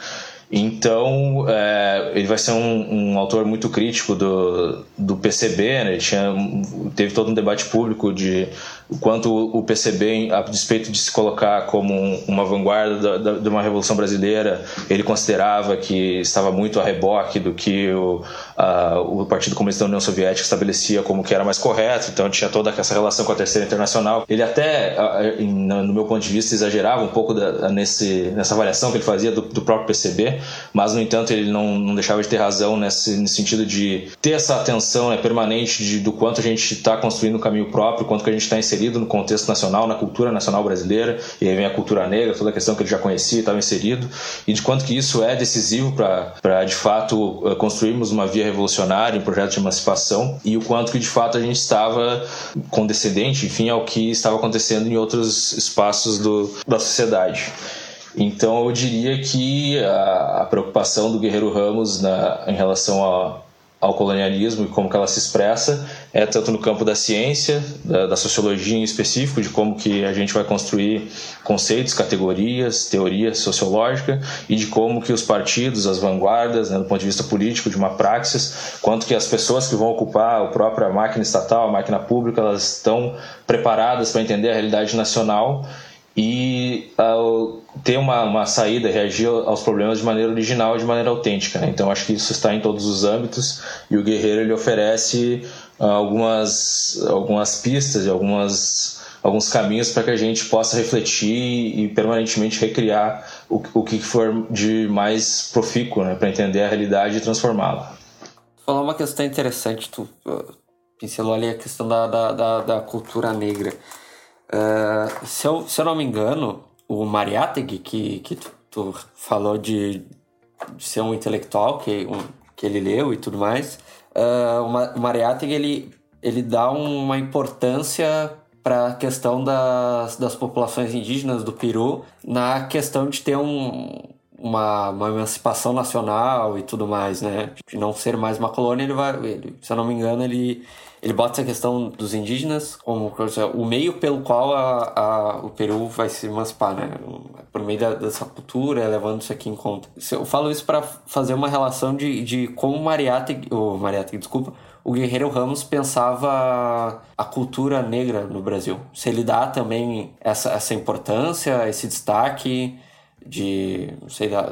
Então, é, ele vai ser um, um, autor muito crítico do, do PCB, né? ele tinha, teve todo um debate público de o quanto o PCB, a despeito de se colocar como uma vanguarda de uma revolução brasileira, ele considerava que estava muito a reboque do que o, a, o Partido Comunista da União Soviética estabelecia como que era mais correto, então tinha toda essa relação com a Terceira Internacional. Ele até, no meu ponto de vista, exagerava um pouco da, nesse, nessa avaliação que ele fazia do, do, próprio PCB, mas, no entanto, ele não, não deixava de ter razão nesse, nesse sentido de ter essa atenção né, permanente de, do quanto a gente está construindo um caminho próprio, quanto que a gente está inserindo inserido no contexto nacional, na cultura nacional brasileira, e aí vem a cultura negra, toda a questão que ele já conhecia, estava inserido, e de quanto que isso é decisivo para, de fato, eh, construirmos uma via revolucionária, um projeto de emancipação, e o quanto que, de fato, a gente estava condescendente, enfim, ao que estava acontecendo em outros espaços do, da sociedade. Então eu diria que a, a preocupação do Guerreiro Ramos na, em relação a, ao colonialismo e como que ela se expressa é tanto no campo da ciência, da, da, sociologia em específico, de como que a gente vai construir conceitos, categorias, teoria sociológica e de como que os partidos, as vanguardas, né, do ponto de vista político, de uma praxis, quanto que as pessoas que vão ocupar a própria máquina estatal, a máquina pública, elas estão preparadas para entender a realidade nacional e uh, ter uma, uma saída, reagir aos problemas de maneira original, de maneira autêntica. Né? Então acho que isso está em todos os âmbitos e o Guerreiro ele oferece algumas, algumas pistas algumas, alguns caminhos para que a gente possa refletir e permanentemente recriar o, o que for de mais profícuo né? para entender a realidade e transformá-la. Falar uma questão interessante, tu uh, pincelou ali a questão da, da, da, da cultura negra. Uh, se, eu, se eu não me engano, o Mariátegui, que, que tu, tu falou de, de, ser um intelectual que, um, que ele leu e tudo mais, uh, o Mariátegui, ele, ele dá uma importância para a questão das, das populações indígenas do Peru na questão de ter um, uma, uma emancipação nacional e tudo mais, né? De não ser mais uma colônia, ele vai, ele, se eu não me engano, ele ele bota essa questão dos indígenas como o meio pelo qual a, a, o Peru vai se emancipar, né? Por meio da, dessa cultura, levando isso aqui em conta. Eu falo isso para fazer uma relação de, de como o Mariátegui, desculpa, o Guerreiro Ramos pensava a cultura negra no Brasil. Se ele dá também essa, essa importância, esse destaque de, não sei, da,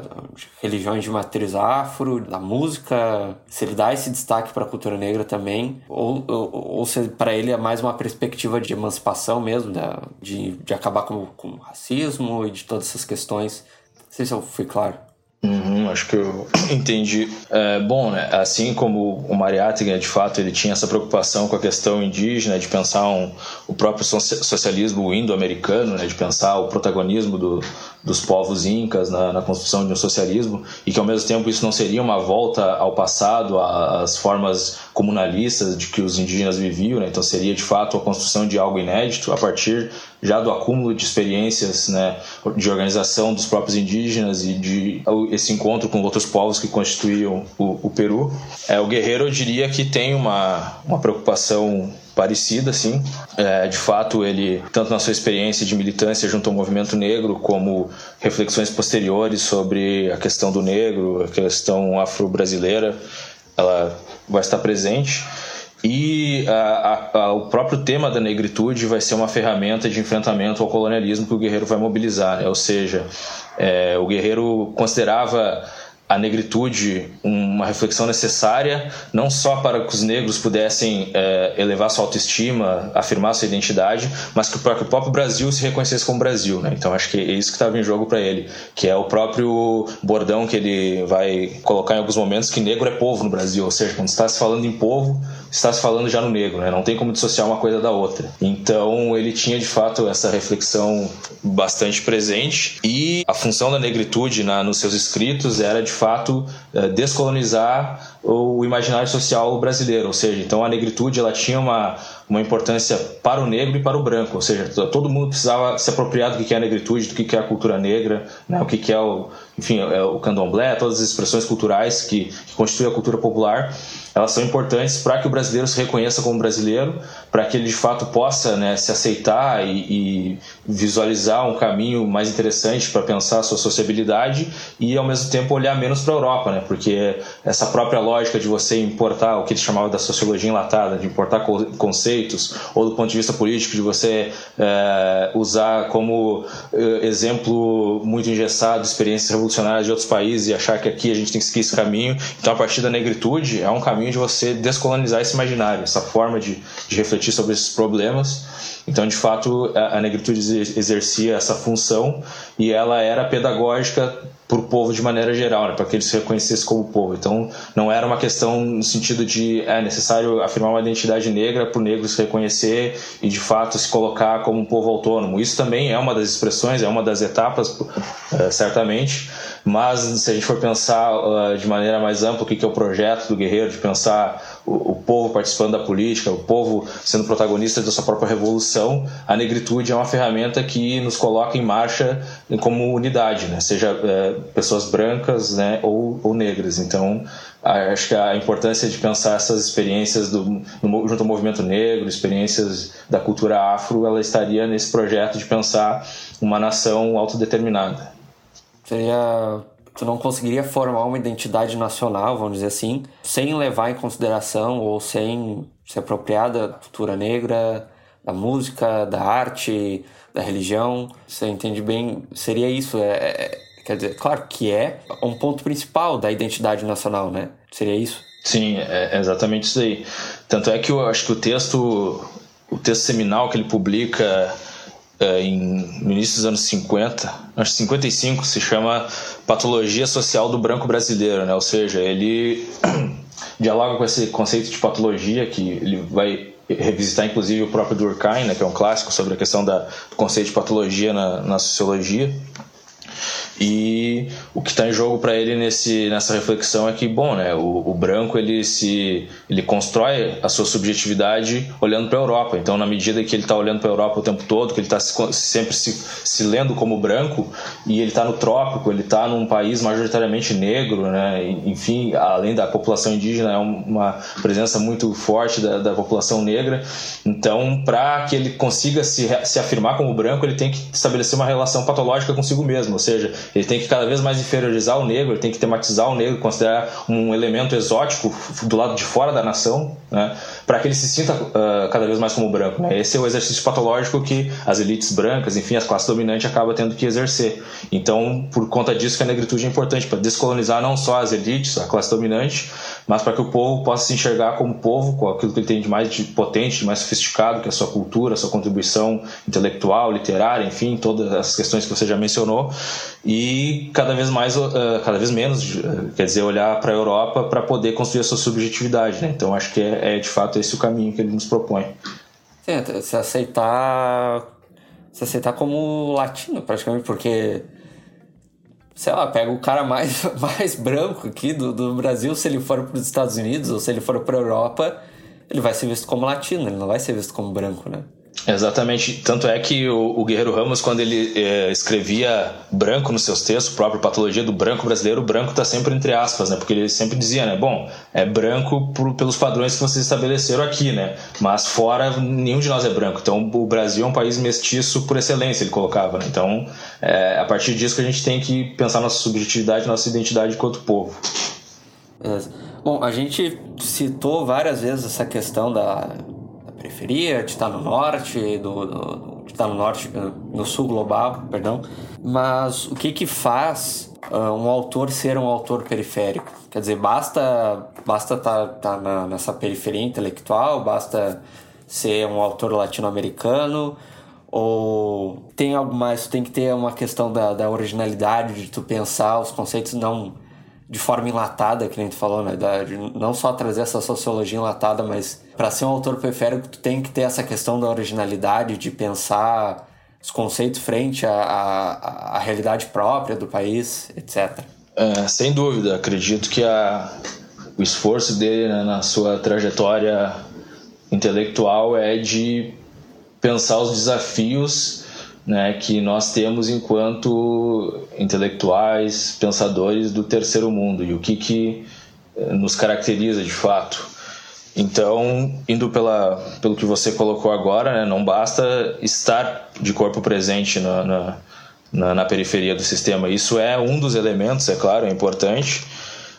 religiões de matriz afro, da música, se ele dá esse destaque para a cultura negra também, ou, ou, ou se para ele é mais uma perspectiva de emancipação mesmo, da, de, de acabar com, com o racismo e de todas essas questões. Não sei se eu fui claro. Uhum, acho que eu entendi. É, bom, né, assim como o Mariátegui, de fato, ele tinha essa preocupação com a questão indígena, de pensar um, o próprio socialismo indo-americano, né, de pensar o protagonismo do, dos povos incas na, na, construção de um socialismo, e que ao mesmo tempo isso não seria uma volta ao passado, às formas comunalistas de que os indígenas viviam, né, então seria de fato a construção de algo inédito a partir já do acúmulo de experiências né, de organização dos próprios indígenas e de esse encontro com outros povos que constituíam o, o Peru. É, o Guerreiro, eu diria que tem uma, uma preocupação parecida, sim. É, de fato, ele, tanto na sua experiência de militância junto ao movimento negro, como reflexões posteriores sobre a questão do negro, a questão afro-brasileira, ela vai estar presente. E a, a, o próprio tema da negritude vai ser uma ferramenta de enfrentamento ao colonialismo que o guerreiro vai mobilizar, né? ou seja, é, o guerreiro considerava a negritude uma reflexão necessária não só para que os negros pudessem é, elevar sua autoestima, afirmar sua identidade, mas que para que o próprio Brasil se reconhecesse como Brasil, né? Então acho que é isso que estava em jogo para ele, que é o próprio bordão que ele vai colocar em alguns momentos que negro é povo no Brasil, ou seja, quando está se falando em povo, está se falando já no negro, né? Não tem como dissociar uma coisa da outra. Então ele tinha de fato essa reflexão bastante presente e a função da negritude na, nos seus escritos era de fato eh, descolonizar o imaginário social brasileiro, ou seja, então a negritude ela tinha uma, uma importância para o negro e para o branco, ou seja, todo mundo precisava se apropriar do que é a negritude, do que é a cultura negra, né, o que é o, enfim, é o candomblé, todas as expressões culturais que, que constituem a cultura popular elas são importantes para que o brasileiro se reconheça como brasileiro, para que ele de fato possa né, se aceitar e, e, visualizar um caminho mais interessante para pensar a sua sociabilidade e ao mesmo tempo olhar menos para a Europa, né? porque essa própria lógica de você importar o que eles chamavam da sociologia enlatada, de importar conceitos, ou do ponto de vista político, de você é, usar como é, exemplo muito engessado experiências revolucionárias de outros países e achar que aqui a gente tem que seguir esse caminho. Então, a partir da negritude, é um caminho caminho de você descolonizar esse imaginário, essa forma de, de refletir sobre esses problemas. Então, de fato, a, a negritude exercia essa função e ela era pedagógica para o povo de maneira geral, né, para que ele se reconhecesse como povo. Então, não era uma questão no sentido de é necessário afirmar uma identidade negra para o negro se reconhecer e, de fato, se colocar como um povo autônomo. Isso também é uma das expressões, é uma das etapas, uh, certamente, mas se a gente for pensar uh, de maneira mais ampla o que é o projeto do guerreiro, de pensar o, o, povo participando da política, o povo sendo protagonista da sua própria revolução, a negritude é uma ferramenta que nos coloca em marcha como unidade, né? seja uh, pessoas brancas né? ou, ou negras. Então, acho que a importância de pensar essas experiências do, junto ao movimento negro, experiências da cultura afro, ela estaria nesse projeto de pensar uma nação autodeterminada. Seria. Tu não conseguiria formar uma identidade nacional, vamos dizer assim, sem levar em consideração ou sem se apropriar da cultura negra, da música, da arte, da religião. Você entende bem? Seria isso. É, é, quer dizer, claro que é um ponto principal da identidade nacional, né? Seria isso? Sim, é exatamente isso aí. Tanto é que eu acho que o texto, o texto seminal que ele publica é, em, no início dos anos 50, acho que 55, se chama Patologia Social do Branco Brasileiro, né? ou seja, ele dialoga com esse conceito de patologia que ele vai revisitar inclusive o próprio Durkheim, né, que é um clássico sobre a questão da, do conceito de patologia na, na sociologia. E o que está em jogo para ele nesse, nessa reflexão é que, bom, né, o, o, branco ele se ele constrói a sua subjetividade olhando para a Europa. Então, na medida que ele está olhando para a Europa o tempo todo, que ele está sempre se, se lendo como branco e ele está no trópico, ele está num país majoritariamente negro, né, enfim, além da população indígena, é uma presença muito forte da, da população negra. Então, para que ele consiga se, se afirmar como branco, ele tem que estabelecer uma relação patológica consigo mesmo, ou seja, ele tem que cada vez mais inferiorizar o negro, ele tem que tematizar o negro, considerar um elemento exótico do lado de fora da nação, né, para que ele se sinta uh, cada vez mais como branco. Né? Esse é o exercício patológico que as elites brancas, enfim, as classes dominantes acabam tendo que exercer. Então, por conta disso que a negritude é importante para descolonizar não só as elites, a classe dominante, mas para que o povo possa se enxergar como povo, com aquilo que ele tem de mais de potente, de mais sofisticado, que é a sua cultura, a sua contribuição intelectual, literária, enfim, todas as questões que você já mencionou, e cada vez mais, uh, cada vez menos, quer dizer, olhar para a Europa para poder construir a sua subjetividade. Né? Então acho que é, é de fato esse o caminho que ele nos propõe. Sim, se aceitar se aceitar como latino, praticamente, porque sei lá, pega o cara mais, mais branco aqui do, do Brasil, se ele for para os Estados Unidos ou se ele for para a Europa, ele vai ser visto como latino, ele não vai ser visto como branco, né? Exatamente. Tanto é que o, o Guerreiro Ramos, quando ele é, escrevia branco nos seus textos, própria patologia do branco brasileiro, o branco está sempre entre aspas, né? Porque ele sempre dizia, né? Bom, é branco por, pelos padrões que vocês estabeleceram aqui, né? Mas fora, nenhum de nós é branco. Então, o Brasil é um país mestiço por excelência, ele colocava, né? Então, é a partir disso que a gente tem que pensar nossa subjetividade, nossa identidade enquanto povo. Bom, a gente citou várias vezes essa questão da periferia, no norte, do, do, estar no norte, no sul global, perdão. Mas o que que faz uh, um autor ser um autor periférico? Quer dizer, basta basta tá, tá nessa periferia intelectual, basta ser um autor latino-americano ou tem algo mais? Tem que ter uma questão da, da originalidade, de tu pensar os conceitos não de forma enlatada, que nem tu falou, né? Da, não só trazer essa sociologia enlatada, mas para ser um autor periférico, tu tem que ter essa questão da originalidade, de pensar os conceitos frente à, à, à realidade própria do país, etc. É, sem dúvida, acredito que a, o esforço dele né, na sua trajetória intelectual é de pensar os desafios né, que nós temos enquanto intelectuais, pensadores do terceiro mundo e o que, que eh, nos caracteriza de fato. Então, indo pela, pelo que você colocou agora, né, não basta estar de corpo presente na, na, na, na periferia do sistema. Isso é um dos elementos, é claro, é importante,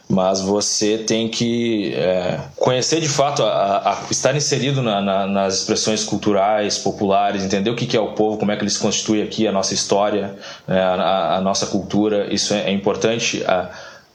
mas você tem que é, conhecer de fato, a, a estar inserido na, na, nas expressões culturais, populares, entender o que, que, é o povo, como é que ele se constitui aqui, a nossa história, né, a, a, nossa cultura, isso é, é importante,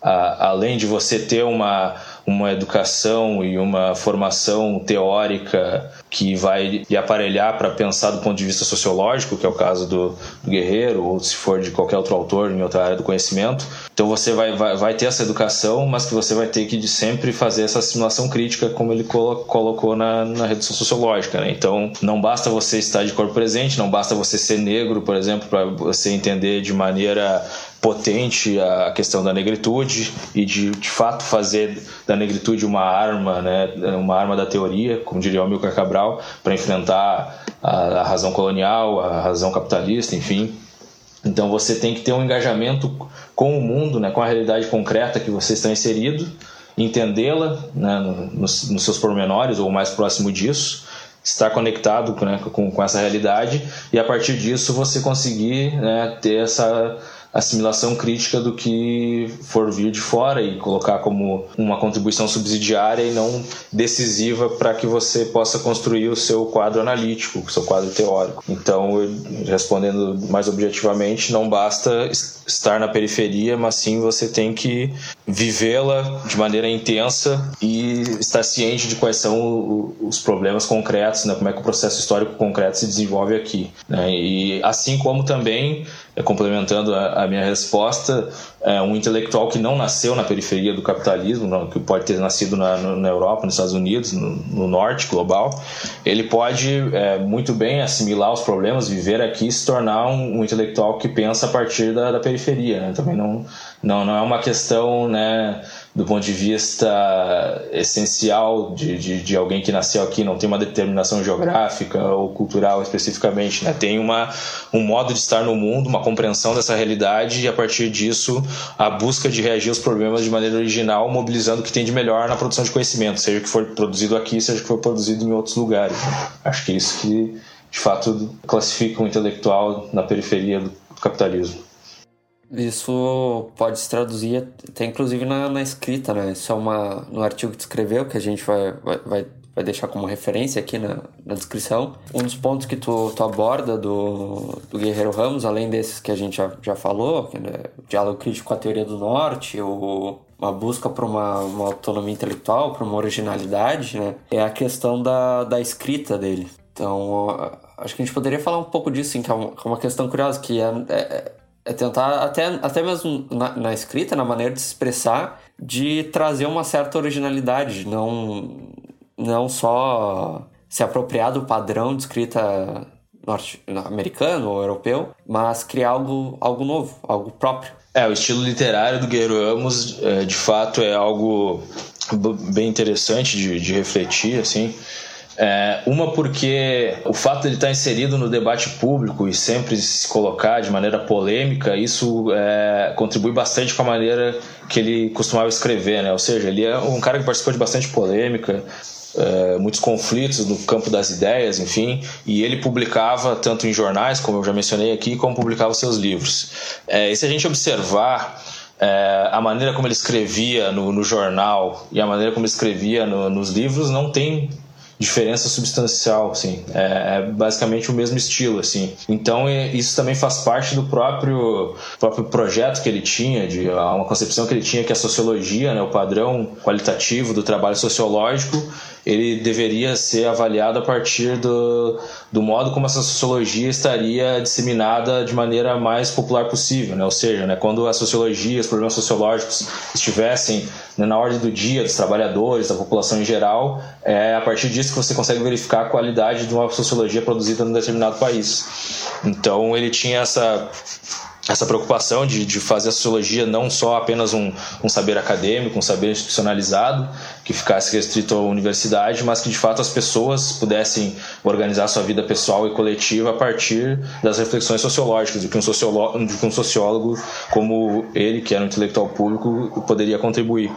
além de você ter uma uma educação e uma formação teórica que vai lhe aparelhar para pensar do ponto de vista sociológico, que é o caso do, do, Guerreiro, ou se for de qualquer outro autor em outra área do conhecimento. Então você vai, vai, vai ter essa educação, mas que você vai ter que sempre fazer essa assimilação crítica, como ele colo, colocou na, na redução sociológica. Né? Então não basta você estar de corpo presente, não basta você ser negro, por exemplo, para você entender de maneira potente a questão da negritude e de, de fato fazer da negritude uma arma, né, uma arma da teoria, como diria o Milcar Cabral, para enfrentar a, a razão colonial, a razão capitalista, enfim. Então você tem que ter um engajamento com o mundo, né, com a realidade concreta que você está inserido, entendê-la né, nos, nos, seus pormenores ou mais próximo disso, estar conectado né, com, com essa realidade e a partir disso você conseguir né, ter essa assimilação crítica do que for vir de fora e colocar como uma contribuição subsidiária e não decisiva para que você possa construir o seu quadro analítico, o seu quadro teórico. Então, respondendo mais objetivamente, não basta estar na periferia, mas sim você tem que vivê-la de maneira intensa e estar ciente de quais são os problemas concretos, né? como é que o processo histórico concreto se desenvolve aqui. Né? E assim como também complementando a, a, minha resposta, é um intelectual que não nasceu na periferia do capitalismo, não, que pode ter nascido na, na Europa, nos Estados Unidos, no, no norte global, ele pode é, muito bem assimilar os problemas, viver aqui e se tornar um, um intelectual que pensa a partir da, da periferia. Né? Também não, não, não é uma questão né, do ponto de vista essencial de, de, de, alguém que nasceu aqui, não tem uma determinação geográfica ou cultural especificamente, né? tem uma, um modo de estar no mundo, uma compreensão dessa realidade e a partir disso a busca de reagir aos problemas de maneira original, mobilizando o que tem de melhor na produção de conhecimento, seja que for produzido aqui, seja que for produzido em outros lugares. Né? Acho que é isso que de fato classifica um intelectual na periferia do capitalismo. Isso pode se traduzir até inclusive na, na escrita, né? Isso é uma, no artigo que escreveu, que a gente vai, vai, vai deixar como referência aqui na, na descrição. Um dos pontos que tu, tu aborda do, do Guerreiro Ramos, além desses que a gente já, já falou, que, né? o diálogo crítico com a teoria do norte, o, uma busca para uma, uma autonomia intelectual, para uma originalidade, né? É a questão da, da escrita dele. Então, acho que a gente poderia falar um pouco disso, sim, que é é uma questão curiosa, que é, é, é, tentar, até, até mesmo na, na, escrita, na maneira de se expressar, de trazer uma certa originalidade, não, não só se apropriar do padrão de escrita norte-americano ou europeu, mas criar algo, algo novo, algo próprio. É, o estilo literário do Guerreiro Amos, é, de fato, é algo bem interessante de, de refletir, assim. É, uma porque o fato de ele estar inserido no debate público e sempre se colocar de maneira polêmica, isso é, contribui bastante com a maneira que ele costumava escrever, né? Ou seja, ele é um cara que participou de bastante polêmica, é, muitos conflitos no campo das ideias, enfim, e ele publicava tanto em jornais, como eu já mencionei aqui, como publicava seus livros. É, e se a gente observar é, a maneira como ele escrevia no, no, jornal e a maneira como ele escrevia no, nos livros não tem diferença substancial, assim. É, é, basicamente o mesmo estilo, assim. Então isso também faz parte do próprio próprio projeto que ele tinha, de uma concepção que ele tinha que a sociologia, né, o padrão qualitativo do trabalho sociológico ele deveria ser avaliado a partir do, do modo como essa sociologia estaria disseminada de maneira mais popular possível, né? ou seja, né, quando a sociologia, os problemas sociológicos estivessem né, na ordem do dia dos trabalhadores, da população em geral, é a partir disso que você consegue verificar a qualidade de uma sociologia produzida num determinado país. Então ele tinha essa essa preocupação de, de fazer a sociologia não só apenas um, um saber acadêmico, um saber institucionalizado, que ficasse restrito à universidade, mas que de fato as pessoas pudessem organizar sua vida pessoal e coletiva a partir das reflexões sociológicas, de que um, sociólogo, de que um sociólogo como ele, que era um intelectual público, poderia contribuir.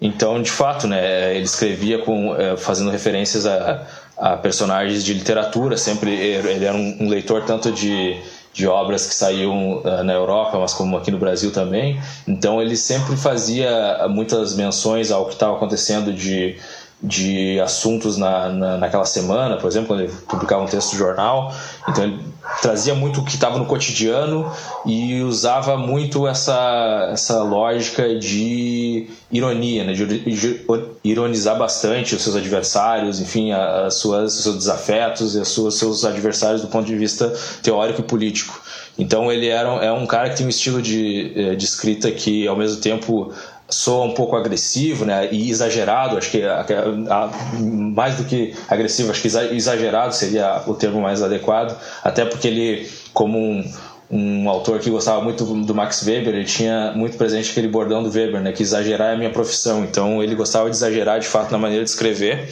Então, de fato, né, ele escrevia com, é, fazendo referências a, a personagens de literatura, sempre ele era um leitor tanto de de obras que saíam uh, na Europa, mas como aqui no Brasil também. Então ele sempre fazia muitas menções ao que estava acontecendo de de assuntos na, na, naquela semana, por exemplo, quando ele publicava um texto de jornal. Então ele trazia muito o que estava no cotidiano e usava muito essa, essa lógica de ironia, né? de ironizar bastante os seus adversários, enfim, as suas, os seus desafetos e os seus, seus adversários do ponto de vista teórico e político. Então ele era é um cara que tem um estilo de, eh, de escrita que ao mesmo tempo soa um pouco agressivo né, e exagerado, acho que a, a, mais do que agressivo, acho que exagerado seria o termo mais adequado, até porque ele, como um, um autor que gostava muito do Max Weber, ele tinha muito presente aquele bordão do Weber, né, que exagerar é a minha profissão, então ele gostava de exagerar de fato na maneira de escrever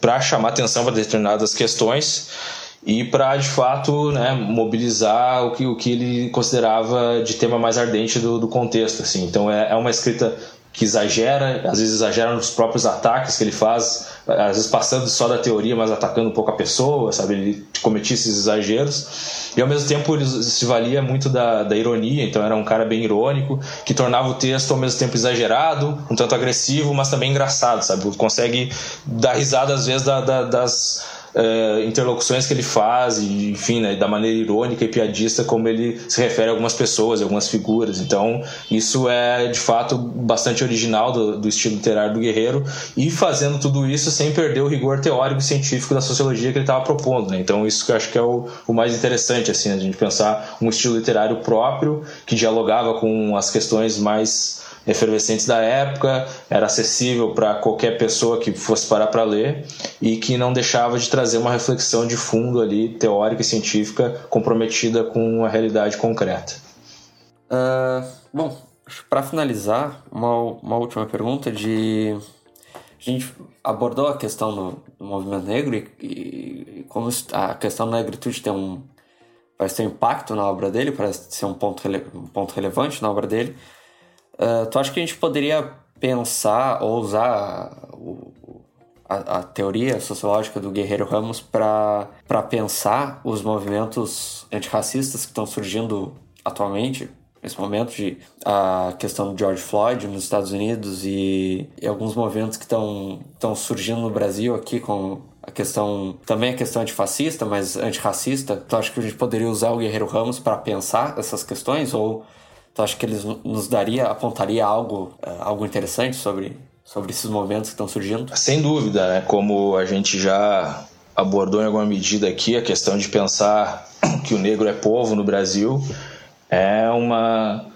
para chamar atenção para determinadas questões e para de fato né, mobilizar o que, o que ele considerava de tema mais ardente do, do contexto. Assim. Então é, é uma escrita que exagera, às vezes exagera nos próprios ataques que ele faz, às vezes passando só da teoria, mas atacando um pouco a pessoa, sabe? Ele cometia esses exageros. E ao mesmo tempo ele se valia muito da, da ironia, então era um cara bem irônico, que tornava o texto ao mesmo tempo exagerado, um tanto agressivo, mas também engraçado, sabe? Consegue dar risada às vezes da, da, das uh, interlocuções que ele faz, e, enfim, né, da maneira irônica e piadista como ele se refere a algumas pessoas, algumas figuras. Então, isso é de fato bastante original do, do estilo literário do Guerreiro e fazendo tudo isso sem perder o rigor teórico e científico da sociologia que ele estava propondo. Né? Então, isso que eu acho que é o, o mais interessante, assim, a gente pensar um estilo literário próprio que dialogava com as questões mais efervescentes da época, era acessível para qualquer pessoa que fosse parar para ler e que não deixava de trazer uma reflexão de fundo ali, teórica e científica, comprometida com a realidade concreta. Uh, bom, para finalizar, uma, uma última pergunta de... A gente abordou a questão do, do movimento negro e, e, como a questão da negritude tem um, parece ter um impacto na obra dele, parece ser um ponto, um ponto relevante na obra dele. Uh, tu acha que a gente poderia pensar ou usar o, a, a, teoria sociológica do Guerreiro Ramos para pensar os movimentos antirracistas que estão surgindo atualmente, nesse momento de a questão do George Floyd nos Estados Unidos e, e alguns movimentos que estão surgindo no Brasil aqui com a questão também a questão antifascista, mas antirracista. Tu acha que a gente poderia usar o Guerreiro Ramos para pensar essas questões ou Tu acha que eles nos daria, apontaria algo, uh, algo interessante sobre, sobre esses movimentos que estão surgindo? Sem dúvida, né? Como a gente já abordou em alguma medida aqui, a questão de pensar que o negro é povo no Brasil é uma,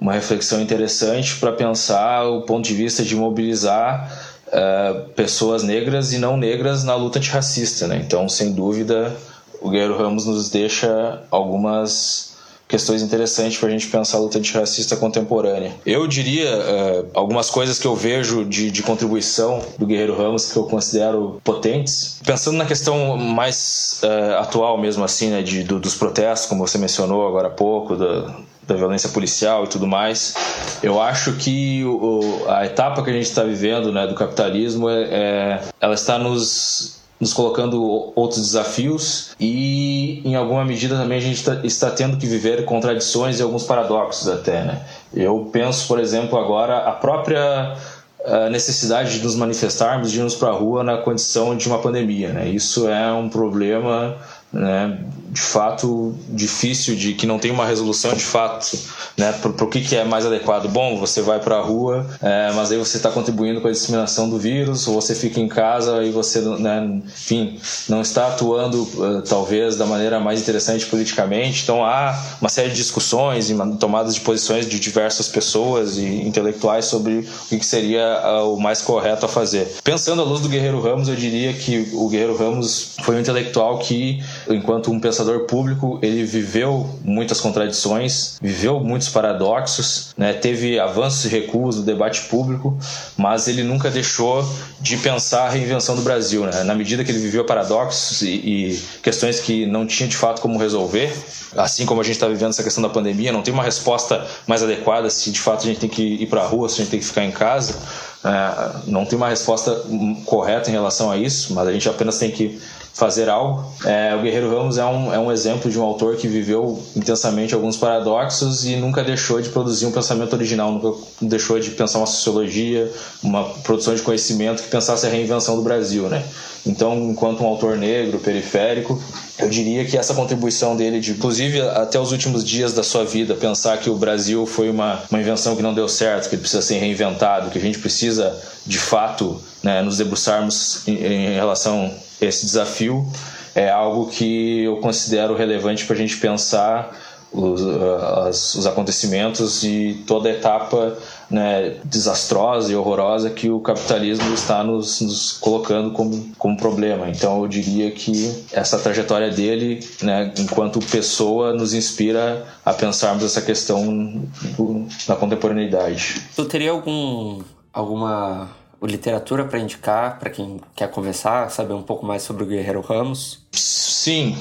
uma reflexão interessante para pensar o ponto de vista de mobilizar uh, pessoas negras e não negras na luta antirracista. Né? Então, sem dúvida, o Guerreiro Ramos nos deixa algumas questões interessantes para a gente pensar a luta antirracista contemporânea. Eu diria uh, algumas coisas que eu vejo de, de, contribuição do Guerreiro Ramos que eu considero potentes. Pensando na questão mais uh, atual mesmo assim, né, de, do, dos protestos, como você mencionou agora há pouco, da, da violência policial e tudo mais. Eu acho que o, a etapa que a gente está vivendo né, do capitalismo é, é, ela está nos nos colocando outros desafios e em alguma medida também a gente tá, está tendo que viver contradições e alguns paradoxos até né? Eu penso por exemplo agora a própria a necessidade de nos manifestarmos de irmos para a rua na condição de uma pandemia né? Isso é um problema né, de fato difícil de que não tem uma resolução de fato né? Para o que, que é mais adequado? Bom você vai para a rua é, mas aí você está contribuindo com a disseminação do vírus ou você fica em casa e você né, enfim não está atuando uh, talvez da maneira mais interessante politicamente. Então há uma série de discussões e tomadas de posições de diversas pessoas e intelectuais sobre o que, seria uh, o mais correto a fazer. Pensando à luz do Guerreiro Ramos eu diria que o Guerreiro Ramos foi um intelectual que enquanto um pensador público, ele viveu muitas contradições, viveu muitos paradoxos, né? teve avanços e recuos no debate público, mas ele nunca deixou de pensar a reinvenção do Brasil. Né? Na medida que ele viveu paradoxos e, e questões que não tinha de fato como resolver, assim como a gente está vivendo essa questão da pandemia, não tem uma resposta mais adequada se de fato a gente tem que ir para a rua, se a gente tem que ficar em casa. É, não tem uma resposta correta em relação a isso, mas a gente apenas tem que fazer algo. É, o Guerreiro Ramos é um, é um exemplo de um autor que viveu intensamente alguns paradoxos e nunca deixou de produzir um pensamento original, nunca deixou de pensar uma sociologia, uma produção de conhecimento que pensasse a reinvenção do Brasil, né? Então, enquanto um autor negro, periférico, eu diria que essa contribuição dele, de, inclusive até os últimos dias da sua vida, pensar que o Brasil foi uma, uma invenção que não deu certo, que precisa ser reinventado, que a gente precisa, de fato, né, nos debruçarmos em, em relação esse desafio é algo que eu considero relevante para a gente pensar os, os acontecimentos e toda a etapa né, desastrosa e horrorosa que o capitalismo está nos, nos, colocando como, como problema. Então eu diria que essa trajetória dele, né, enquanto pessoa, nos inspira a pensarmos essa questão do, da contemporaneidade. Tu teria algum, alguma literatura para indicar para quem quer conversar, saber um pouco mais sobre o Guerreiro Ramos? Sim.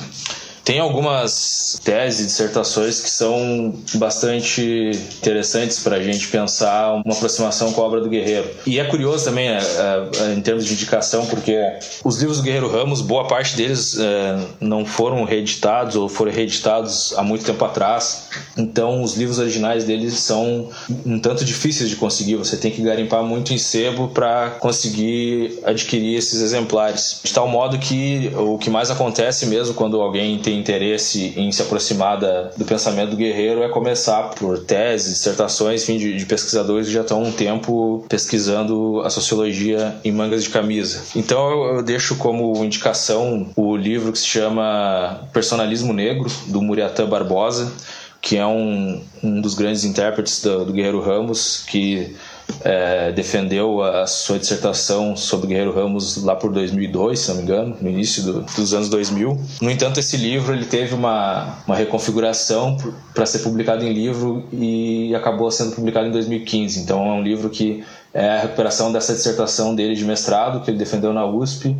Tem algumas teses, dissertações que são bastante interessantes para a gente pensar uma aproximação com a obra do Guerreiro. E é curioso também, né, é, em termos de indicação, porque os livros do Guerreiro Ramos, boa parte deles é, não foram reeditados ou foram reeditados há muito tempo atrás. Então, os livros originais deles são um tanto difíceis de conseguir. Você tem que garimpar muito em sebo para conseguir adquirir esses exemplares. De tal modo que o que mais acontece mesmo quando alguém tem interesse em se aproximar da, do pensamento do guerreiro é começar por teses, dissertações, enfim, de, de pesquisadores que já estão há um tempo pesquisando a sociologia em mangas de camisa. Então eu, eu deixo como indicação o livro que se chama Personalismo Negro, do Muriatã Barbosa, que é um, um dos grandes intérpretes do, do Guerreiro Ramos, que é, defendeu a sua dissertação sobre Guerreiro Ramos lá por 2002, se não me engano, no início do, dos anos 2000. No entanto, esse livro ele teve uma, uma reconfiguração para ser publicado em livro e acabou sendo publicado em 2015. Então é um livro que é a recuperação dessa dissertação dele de mestrado que ele defendeu na USP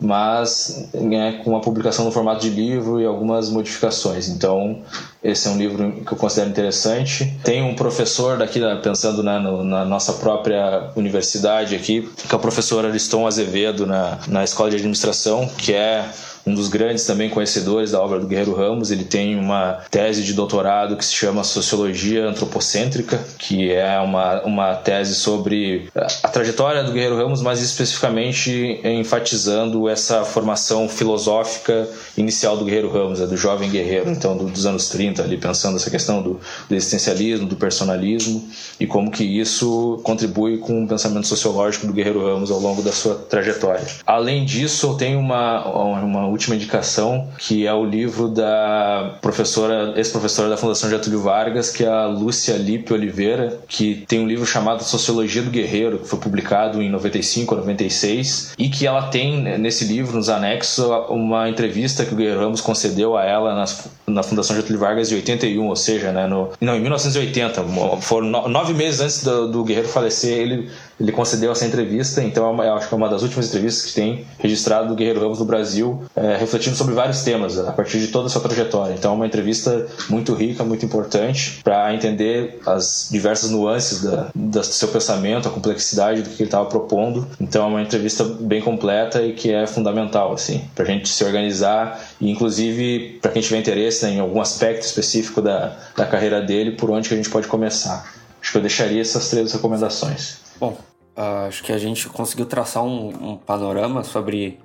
mas né, com a publicação no formato de livro e algumas modificações. Então, esse é um livro que eu considero interessante. Tem um professor daqui, pensando né, no, na nossa própria universidade aqui, que é o professor Ariston Azevedo, na, na Escola de Administração, que é um dos grandes também conhecedores da obra do Guerreiro Ramos. Ele tem uma tese de doutorado que se chama Sociologia Antropocêntrica, que é uma, uma tese sobre a trajetória do Guerreiro Ramos, mas especificamente enfatizando essa formação filosófica inicial do Guerreiro Ramos, é do jovem guerreiro, então dos anos 30, ali pensando essa questão do, do existencialismo, do personalismo e como que isso contribui com o pensamento sociológico do Guerreiro Ramos ao longo da sua trajetória. Além disso, eu tenho uma, uma última indicação que é o livro da professora, ex-professora da Fundação Getúlio Vargas, que é a Lúcia Lipe Oliveira, que tem um livro chamado Sociologia do Guerreiro, que foi publicado em 95 ou 96, e que ela tem nesse livro, nos anexos, uma entrevista que o Guerreiro Ramos concedeu a ela na, na Fundação Getúlio Vargas de 81, ou seja, né, no, não, em 1980, foram nove meses antes do, do Guerreiro falecer, ele ele concedeu essa entrevista, então é acho que é uma das últimas entrevistas que tem registrado do Guerreiro Ramos no Brasil, é, refletindo sobre vários temas a partir de toda a sua trajetória. Então é uma entrevista muito rica, muito importante para entender as diversas nuances da, do seu pensamento, a complexidade do que ele estava propondo. Então é uma entrevista bem completa e que é fundamental assim para a gente se organizar e inclusive para quem tiver interesse em algum aspecto específico da, da carreira dele, por onde que a gente pode começar. Acho que eu deixaria essas três recomendações. Bom, Uh, acho que a gente conseguiu traçar um, um, panorama sobre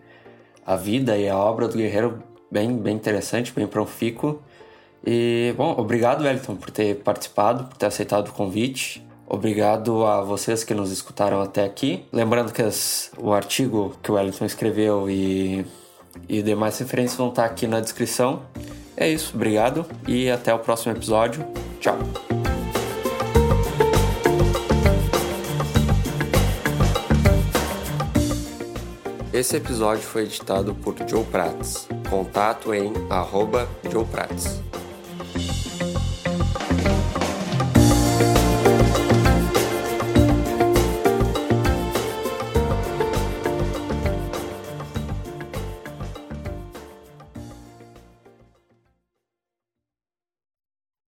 a vida e a obra do Guerreiro bem, bem interessante, bem profícuo. E, bom, obrigado, Wellington, por ter participado, por ter aceitado o convite. Obrigado a vocês que nos escutaram até aqui. Lembrando que as, o artigo que o Wellington escreveu e, e demais referências vão estar aqui na descrição. É isso, obrigado e até o próximo episódio. Tchau! Esse episódio foi editado por Joe Prats. Contato em arroba Joe Prats.